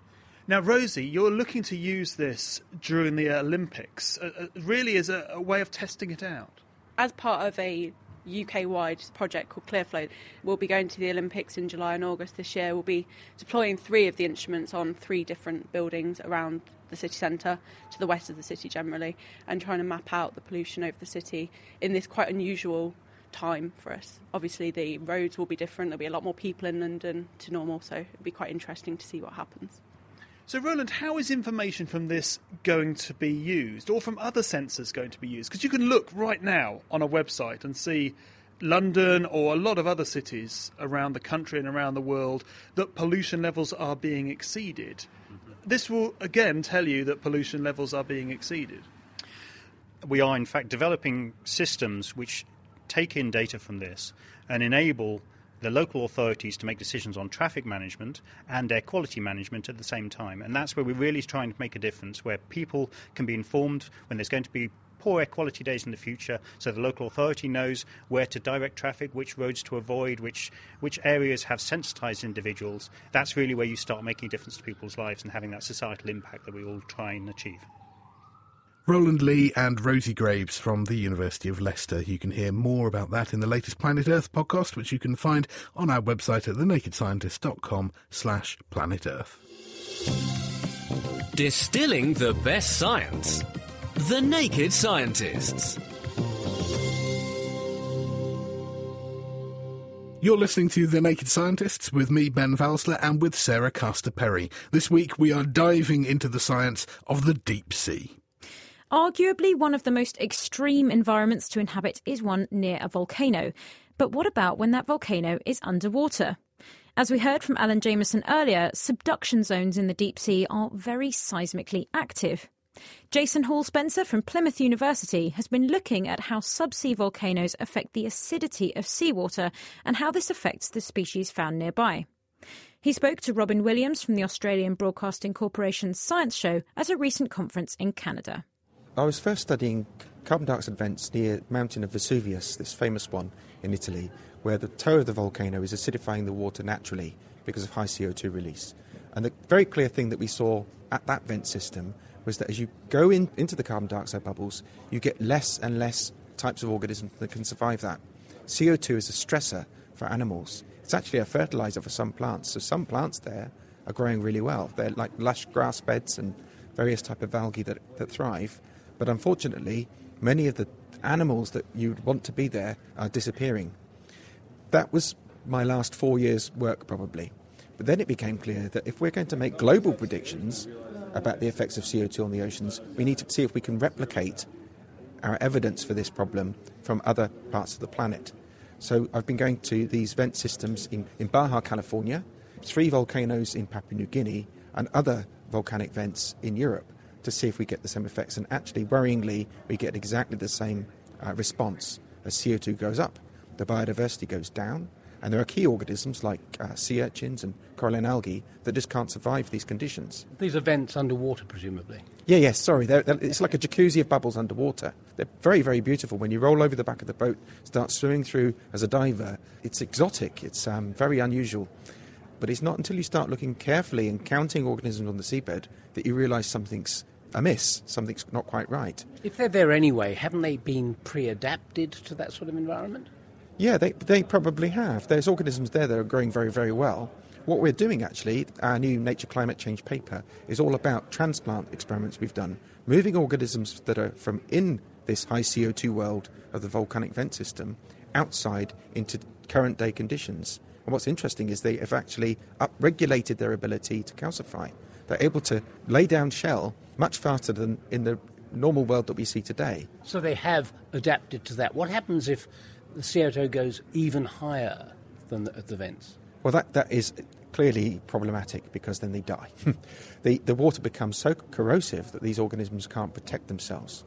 Now, Rosie, you're looking to use this during the Olympics, uh, uh really as a, a way of testing it out as part of a UK wide project called ClearfLo. We'll be going to the Olympics in July and August this year. We'll be deploying three of the instruments on three different buildings around the city centre, to the west of the city generally, and trying to map out the pollution over the city in this quite unusual time for us. Obviously, the roads will be different, there'll be a lot more people in London to normal, so it'll be quite interesting to see what happens. So, Roland, how is information from this going to be used, or from other sensors going to be used? Because you can look right now on a website and see London or a lot of other cities around the country and around the world that pollution levels are being exceeded. Mm-hmm. This will again tell you that pollution levels are being exceeded. We are, in fact, developing systems which take in data from this and enable the local authorities to make decisions on traffic management and air quality management at the same time. And that's where we're really trying to make a difference, where people can be informed when there's going to be poor air quality days in the future so the local authority knows where to direct traffic, which roads to avoid, which, which areas have sensitised individuals. That's really where you start making a difference to people's lives and having that societal impact that we all try and achieve. Roland Leigh and Rosie Graves from the University of Leicester. You can hear more about that in the latest Planet Earth podcast, which you can find on our website at thenakedscientist.com slash planet Earth. Distilling the best science. The Naked Scientists. You're listening to The Naked Scientists with me, Ben Valsler, and with Sarah Castor Perry. This week we are diving into the science of the deep sea. Arguably, one of the most extreme environments to inhabit is one near a volcano. But what about when that volcano is underwater? As we heard from Alan Jamieson earlier, subduction zones in the deep sea are very seismically active. Jason Hall Spencer from Plymouth University has been looking at how subsea volcanoes affect the acidity of seawater and how this affects the species found nearby. He spoke to Robyn Williams from the Australian Broadcasting Corporation's Science Show at a recent conference in Canada. I was first studying carbon dioxide vents near mountain of Vesuvius, this famous one in Italy, where the toe of the volcano is acidifying the water naturally because of high CO2 release. And the very clear thing that we saw at that vent system was that as you go in, into the carbon dioxide bubbles, you get less and less types of organisms that can survive that. CO2 is a stressor for animals. It's actually a fertilizer for some plants. So some plants there are growing really well. They're like lush grass beds and various type of algae that, that thrive. But unfortunately, many of the animals that you'd want to be there are disappearing. That was my last four years' work, probably. But then it became clear that if we're going to make global predictions, about the effects of CO2 on the oceans, we need to see if we can replicate our evidence for this problem from other parts of the planet. So I've been going to these vent systems in, in Baja, California, three volcanoes in Papua New Guinea, and other volcanic vents in Europe to see if we get the same effects. And actually, worryingly, we get exactly the same uh, response as CO2 goes up. The biodiversity goes down, and there are key organisms like uh, sea urchins and coralline algae that just can't survive these conditions. These are vents underwater, presumably? Yeah, yes, sorry. They're, they're, it's like a jacuzzi of bubbles underwater. They're very, very beautiful. When you roll over the back of the boat, start swimming through as a diver, it's exotic, it's um, very unusual. But it's not until you start looking carefully and counting organisms on the seabed that you realise something's amiss, something's not quite right. If they're there anyway, haven't they been pre adapted to that sort of environment? Yeah, they, they probably have. There's organisms there that are growing very, very well. What we're doing actually, our new Nature Climate Change paper, is all about transplant experiments we've done, moving organisms that are from in this high CO2 world of the volcanic vent system outside into current day conditions. And what's interesting is they have actually upregulated their ability to calcify. They're able to lay down shell much faster than in the normal world that we see today. So they have adapted to that. What happens if the CO2 goes even higher than the, the vents? Well, that, that is clearly problematic because then they die. the, the water becomes so corrosive that these organisms can't protect themselves.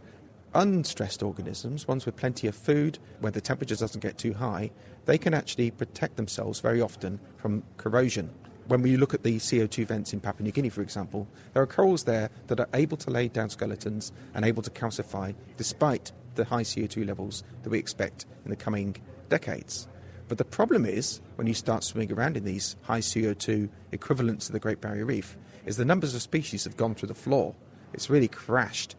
Unstressed organisms, ones with plenty of food, where the temperature doesn't get too high, they can actually protect themselves very often from corrosion. When we look at the CO2 vents in Papua New Guinea, for example, there are corals there that are able to lay down skeletons and able to calcify despite the high CO2 levels that we expect in the coming decades. But the problem is, when you start swimming around in these high CO2 equivalents of the Great Barrier Reef, is the numbers of species have gone through the floor. It's really crashed.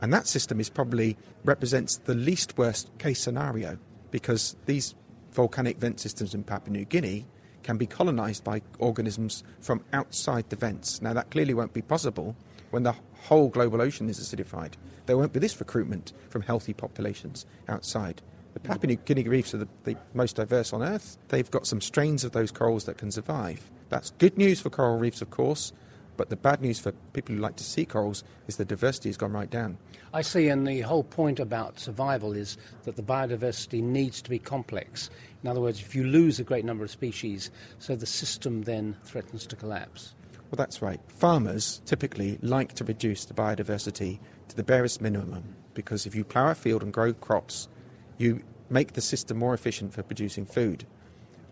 And that system is probably represents the least worst case scenario because these volcanic vent systems in Papua New Guinea can be colonized by organisms from outside the vents. Now, that clearly won't be possible when the whole global ocean is acidified. There won't be this recruitment from healthy populations outside. The Papua New Guinea reefs are the, the, most diverse on Earth. They've got some strains of those corals that can survive. That's good news for coral reefs, of course, but the bad news for people who like to see corals is the diversity has gone right down. I see, and the whole point about survival is that the biodiversity needs to be complex. In other words, if you lose a great number of species, so the system then threatens to collapse. Well, that's right. Farmers typically like to reduce the biodiversity to the barest minimum because if you plough a field and grow crops, you make the system more efficient for producing food.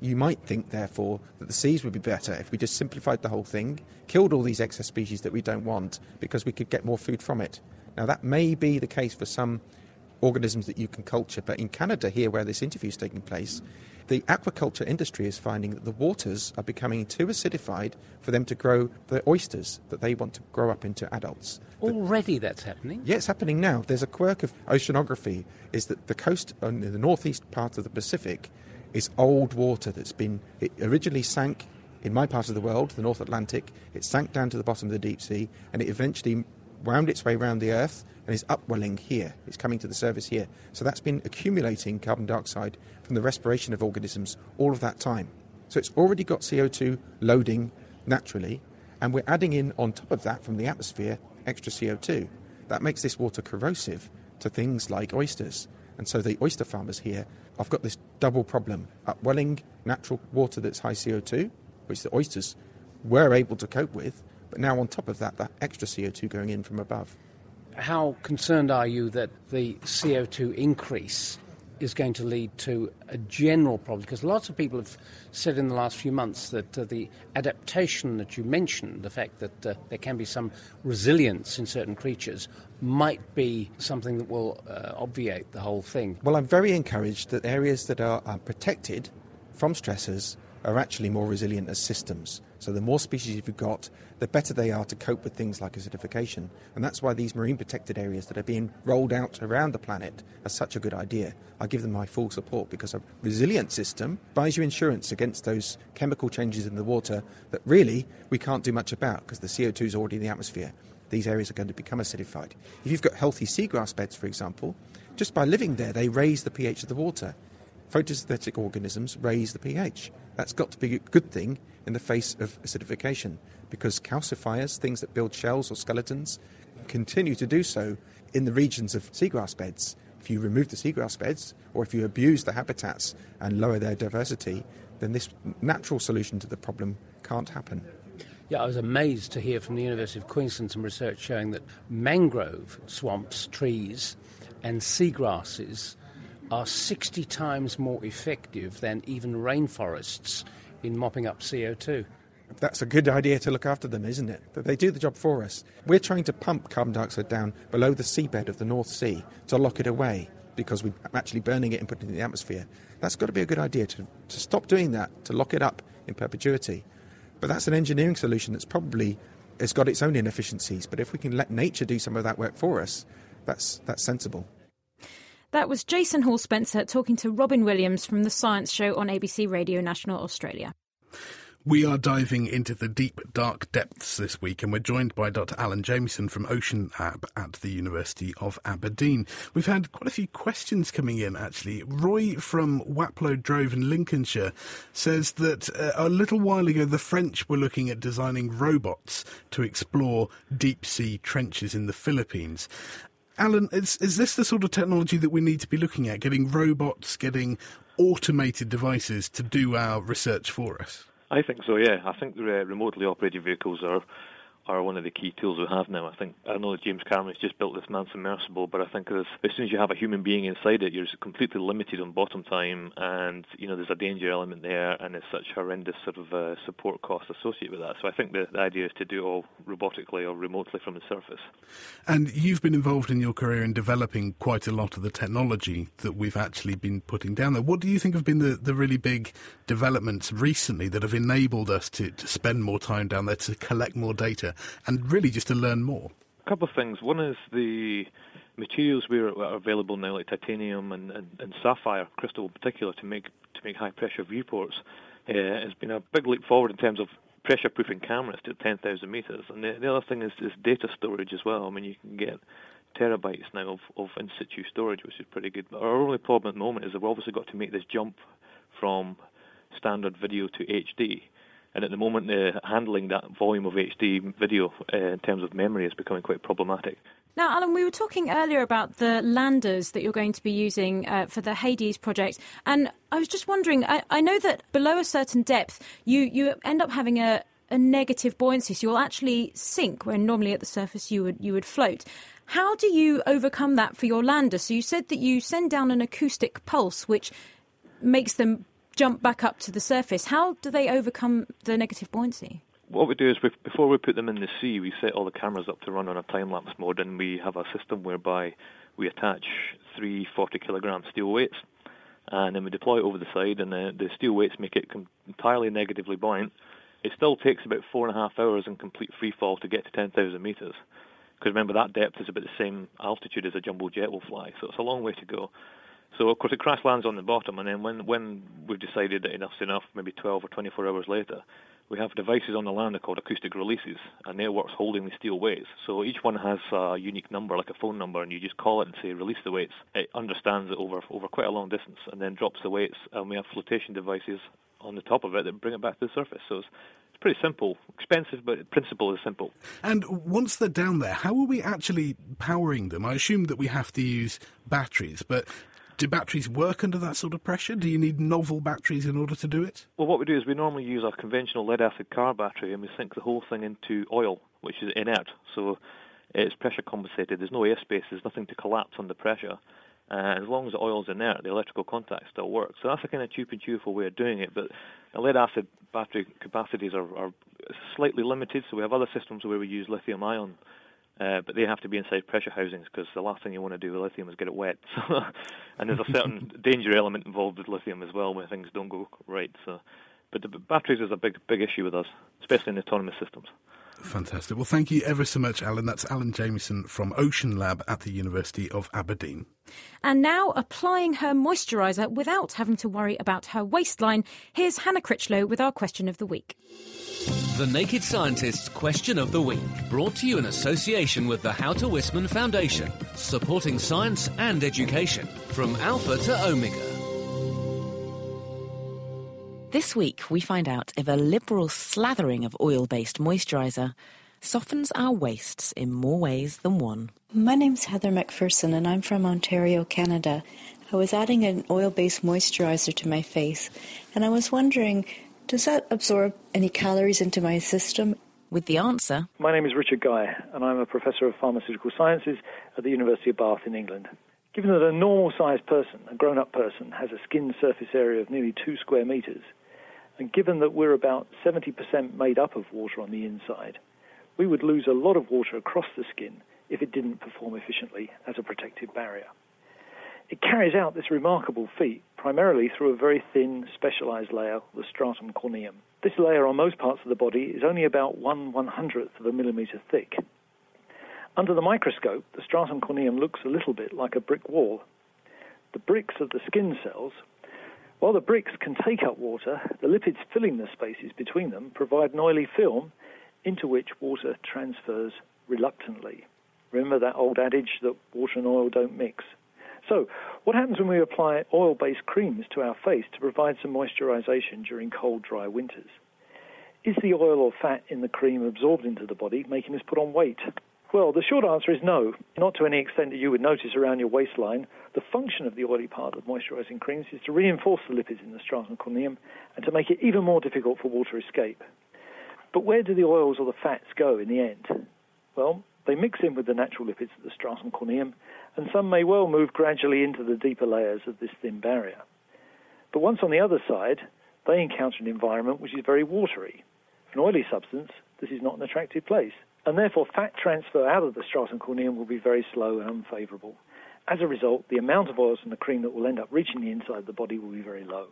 You might think, therefore, that the seas would be better if we just simplified the whole thing, killed all these excess species that we don't want, because we could get more food from it. Now, that may be the case for some organisms that you can culture. But in Canada, here where this interview is taking place, the aquaculture industry is finding that the waters are becoming too acidified for them to grow the oysters that they want to grow up into adults. Already that's happening? Yeah, it's happening now. There's a quirk of oceanography is that the coast in the northeast part of the Pacific is old water that's been, it originally sank in my part of the world, the North Atlantic, it sank down to the bottom of the deep sea and it eventually wound its way around the Earth and is upwelling here. It's coming to the surface here. So that's been accumulating carbon dioxide from the respiration of organisms all of that time. So it's already got CO2 loading naturally, and we're adding in on top of that from the atmosphere extra CO2. That makes this water corrosive to things like oysters. And so the oyster farmers here I've got this double problem upwelling natural water that's high CO2, which the oysters were able to cope with, but now on top of that, that extra CO2 going in from above. How concerned are you that the CO2 increase is going to lead to a general problem? Because lots of people have said in the last few months that uh, the adaptation that you mentioned, the fact that uh, there can be some resilience in certain creatures, might be something that will uh, obviate the whole thing. Well, I'm very encouraged that areas that are, are protected from stressors are actually more resilient as systems. So the more species you've got, the better they are to cope with things like acidification. And that's why these marine protected areas that are being rolled out around the planet are such a good idea. I give them my full support because a resilient system buys you insurance against those chemical changes in the water that really we can't do much about because the CO2 is already in the atmosphere. These areas are going to become acidified. If you've got healthy seagrass beds, for example, just by living there, they raise the pH of the water. Photosynthetic organisms raise the pH. That's got to be a good thing in the face of acidification because calcifiers, things that build shells or skeletons, continue to do so in the regions of seagrass beds. If you remove the seagrass beds or if you abuse the habitats and lower their diversity, then this natural solution to the problem can't happen. Yeah, I was amazed to hear from the University of Queensland some research showing that mangrove swamps, trees, and seagrasses are 60 times more effective than even rainforests in mopping up CO2. That's a good idea to look after them, isn't it? That they do the job for us. We're trying to pump carbon dioxide down below the seabed of the North Sea to lock it away because we're actually burning it and putting it in the atmosphere. That's got to be a good idea to, to stop doing that, to lock it up in perpetuity. But that's an engineering solution that's probably has got its own inefficiencies. But if we can let nature do some of that work for us, that's that's sensible. That was Jason Hall Spencer talking to Robyn Williams from The Science Show on ABC Radio National Australia. We are diving into the deep, dark depths this week, and we're joined by Dr. Alan Jamieson from Oceanlab at the University of Aberdeen. We've had quite a few questions coming in, actually. Roy from Whaplode Drove in Lincolnshire says that uh, a little while ago the French were looking at designing robots to explore deep sea trenches in the Philippines. Alan, is, is this the sort of technology that we need to be looking at? Getting robots, getting automated devices to do our research for us? I think so. Yeah, I think the uh, remotely operated vehicles are are one of the key tools we have now. I think I know that James Cameron's just built this man-submersible, but I think as, as soon as you have a human being inside it, you're completely limited on bottom time, and you know there's a danger element there, and there's such horrendous sort of uh, support costs associated with that. So I think the, the idea is to do it all robotically or remotely from the surface. And you've been involved in your career in developing quite a lot of the technology that we've actually been putting down there. What do you think have been the, the really big developments recently that have enabled us to, to spend more time down there, to collect more data, and really just to learn more? A couple of things. One is the materials we are available now, like titanium and, and, and, sapphire crystal in particular, to make to make high pressure viewports, uh, has been a big leap forward in terms of pressure proofing cameras to 10,000 meters. And the, the other thing is, is data storage as well. I mean, you can get terabytes now of, of in situ storage, which is pretty good. But our only problem at the moment is that we've obviously got to make this jump from standard video to HD. And at the moment, uh, handling that volume of HD video uh, in terms of memory is becoming quite problematic. Now, Alan, we were talking earlier about the landers that you're going to be using uh, for the Hades project, and I was just wondering. I, I, know that below a certain depth, you you end up having a, a negative buoyancy, so you'll actually sink when normally at the surface you would you would float. How do you overcome that for your lander? So you said that you send down an acoustic pulse, which makes them jump back up to the surface. How do they overcome the negative buoyancy? what we do is we, before we put them in the sea, we set all the cameras up to run on a time lapse mode, and we have a system whereby we attach three 40 kilogram steel weights, and then we deploy it over the side, and the, the steel weights make it com- entirely negatively buoyant. It still takes about four and a half hours in complete free fall to get to 10,000 meters, because remember that depth is about the same altitude as a jumbo jet will fly, so it's a long way to go. So of course it crash lands on the bottom, and then when when we've decided that enough's enough, maybe 12 or 24 hours later, we have devices on the lander called acoustic releases, and they're what's holding the steel weights. So each one has a unique number, like a phone number, and you just call it and say release the weights. It understands it over over quite a long distance, and then drops the weights, and we have flotation devices on the top of it that bring it back to the surface. So it's, it's pretty simple, expensive, but the principle is simple. And once they're down there, how are we actually powering them? I assume that we have to use batteries, but do batteries work under that sort of pressure? Do you need novel batteries in order to do it? Well, what we do is we normally use our conventional lead acid car battery and we sink the whole thing into oil, which is inert. So it's pressure compensated. There's no airspace. There's nothing to collapse under pressure. Uh, as long as the oil's inert, the electrical contact still works. So that's a kind of cheap and cheerful way of doing it. But lead acid battery capacities are, are slightly limited. So we have other systems where we use lithium ion uh, but they have to be inside pressure housings because the last thing you want to do with lithium is get it wet. So, and there's a certain danger element involved with lithium as well when things don't go right. So, but the batteries is a big big issue with us, especially in autonomous systems. Fantastic. Well, thank you ever so much, Alan. That's Alan Jamieson from Ocean Lab at the University of Aberdeen. And now, applying her moisturiser without having to worry about her waistline, here's Hannah Critchlow with our question of the week. The Naked Scientist's Question of the Week, brought to you in association with the How to Wisman Foundation, supporting science and education from Alpha to Omega. This week, we find out if a liberal slathering of oil based moisturiser softens our waists in more ways than one. My name's Heather McPherson, and I'm from Ontario, Canada. I was adding an oil based moisturizer to my face, and I was wondering does that absorb any calories into my system? With the answer. My name is Richard Guy, and I'm a professor of pharmaceutical sciences at the University of Bath in England. Given that a normal sized person, a grown up person, has a skin surface area of nearly two square meters, and given that we're about 70% made up of water on the inside, we would lose a lot of water across the skin if it didn't perform efficiently as a protective barrier. It carries out this remarkable feat primarily through a very thin, specialized layer, the stratum corneum. This layer on most parts of the body is only about one one hundredth of a millimeter thick. Under the microscope, the stratum corneum looks a little bit like a brick wall. The bricks of the skin cells, while the bricks can take up water, the lipids filling the spaces between them provide an oily film into which water transfers reluctantly. Remember that old adage that water and oil don't mix? So, what happens when we apply oil based creams to our face to provide some moisturization during cold, dry winters? Is the oil or fat in the cream absorbed into the body, making us put on weight? Well, the short answer is no, not to any extent that you would notice around your waistline. The function of the oily part of moisturizing creams is to reinforce the lipids in the stratum corneum and to make it even more difficult for water to escape. But where do the oils or the fats go in the end? Well, they mix in with the natural lipids of the stratum corneum, and some may well move gradually into the deeper layers of this thin barrier. But once on the other side, they encounter an environment which is very watery. For an oily substance, this is not an attractive place, and therefore fat transfer out of the stratum corneum will be very slow and unfavorable. As a result, the amount of oils in the cream that will end up reaching the inside of the body will be very low.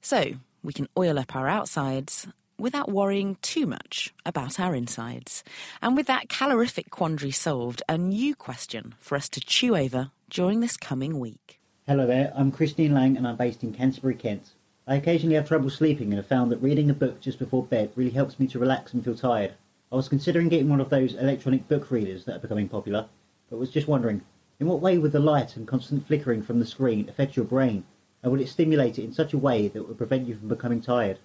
So, we can oil up our outsides without worrying too much about our insides. And with that calorific quandary solved, a new question for us to chew over during this coming week. Hello there, I'm Christine Lang and I'm based in Canterbury, Kent. I occasionally have trouble sleeping and have found that reading a book just before bed really helps me to relax and feel tired. I was considering getting one of those electronic book readers that are becoming popular, but was just wondering, in what way would the light and constant flickering from the screen affect your brain, and would it stimulate it in such a way that would prevent you from becoming tired?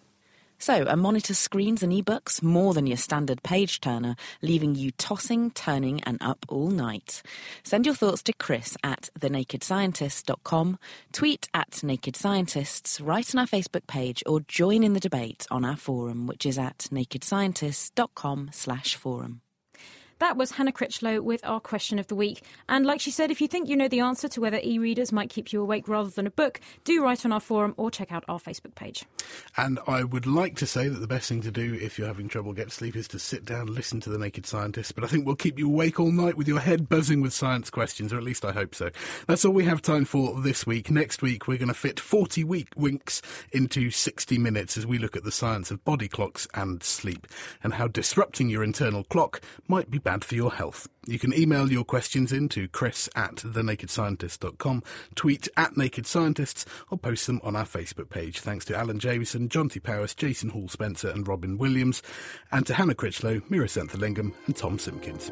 So, a monitor screens and ebooks more than your standard page turner, leaving you tossing, turning, and up all night. Send your thoughts to Chris at thenakedscientist.com, tweet at Naked Scientists, write on our Facebook page, or join in the debate on our forum, which is at nakedscientists.com slash forum. That was Hannah Critchlow with our question of the week. And like she said, if you think you know the answer to whether e readers might keep you awake rather than a book, do write on our forum or check out our Facebook page. And I would like to say that the best thing to do if you're having trouble getting sleep is to sit down, listen to the Naked Scientist. But I think we'll keep you awake all night with your head buzzing with science questions, or at least I hope so. That's all we have time for this week. Next week, we're going to fit 40 week winks into 60 minutes as we look at the science of body clocks and sleep and how disrupting your internal clock might be bad for your health. You can email your questions in to chris at thenakedscientist.com, tweet at Naked Scientists, or post them on our Facebook page. Thanks to Alan Jamieson, Jonty Powis, Jason Hall Spencer, and Robyn Williams, and to Hannah Critchlow, Meera Senthilingam, and Tom Simpkins.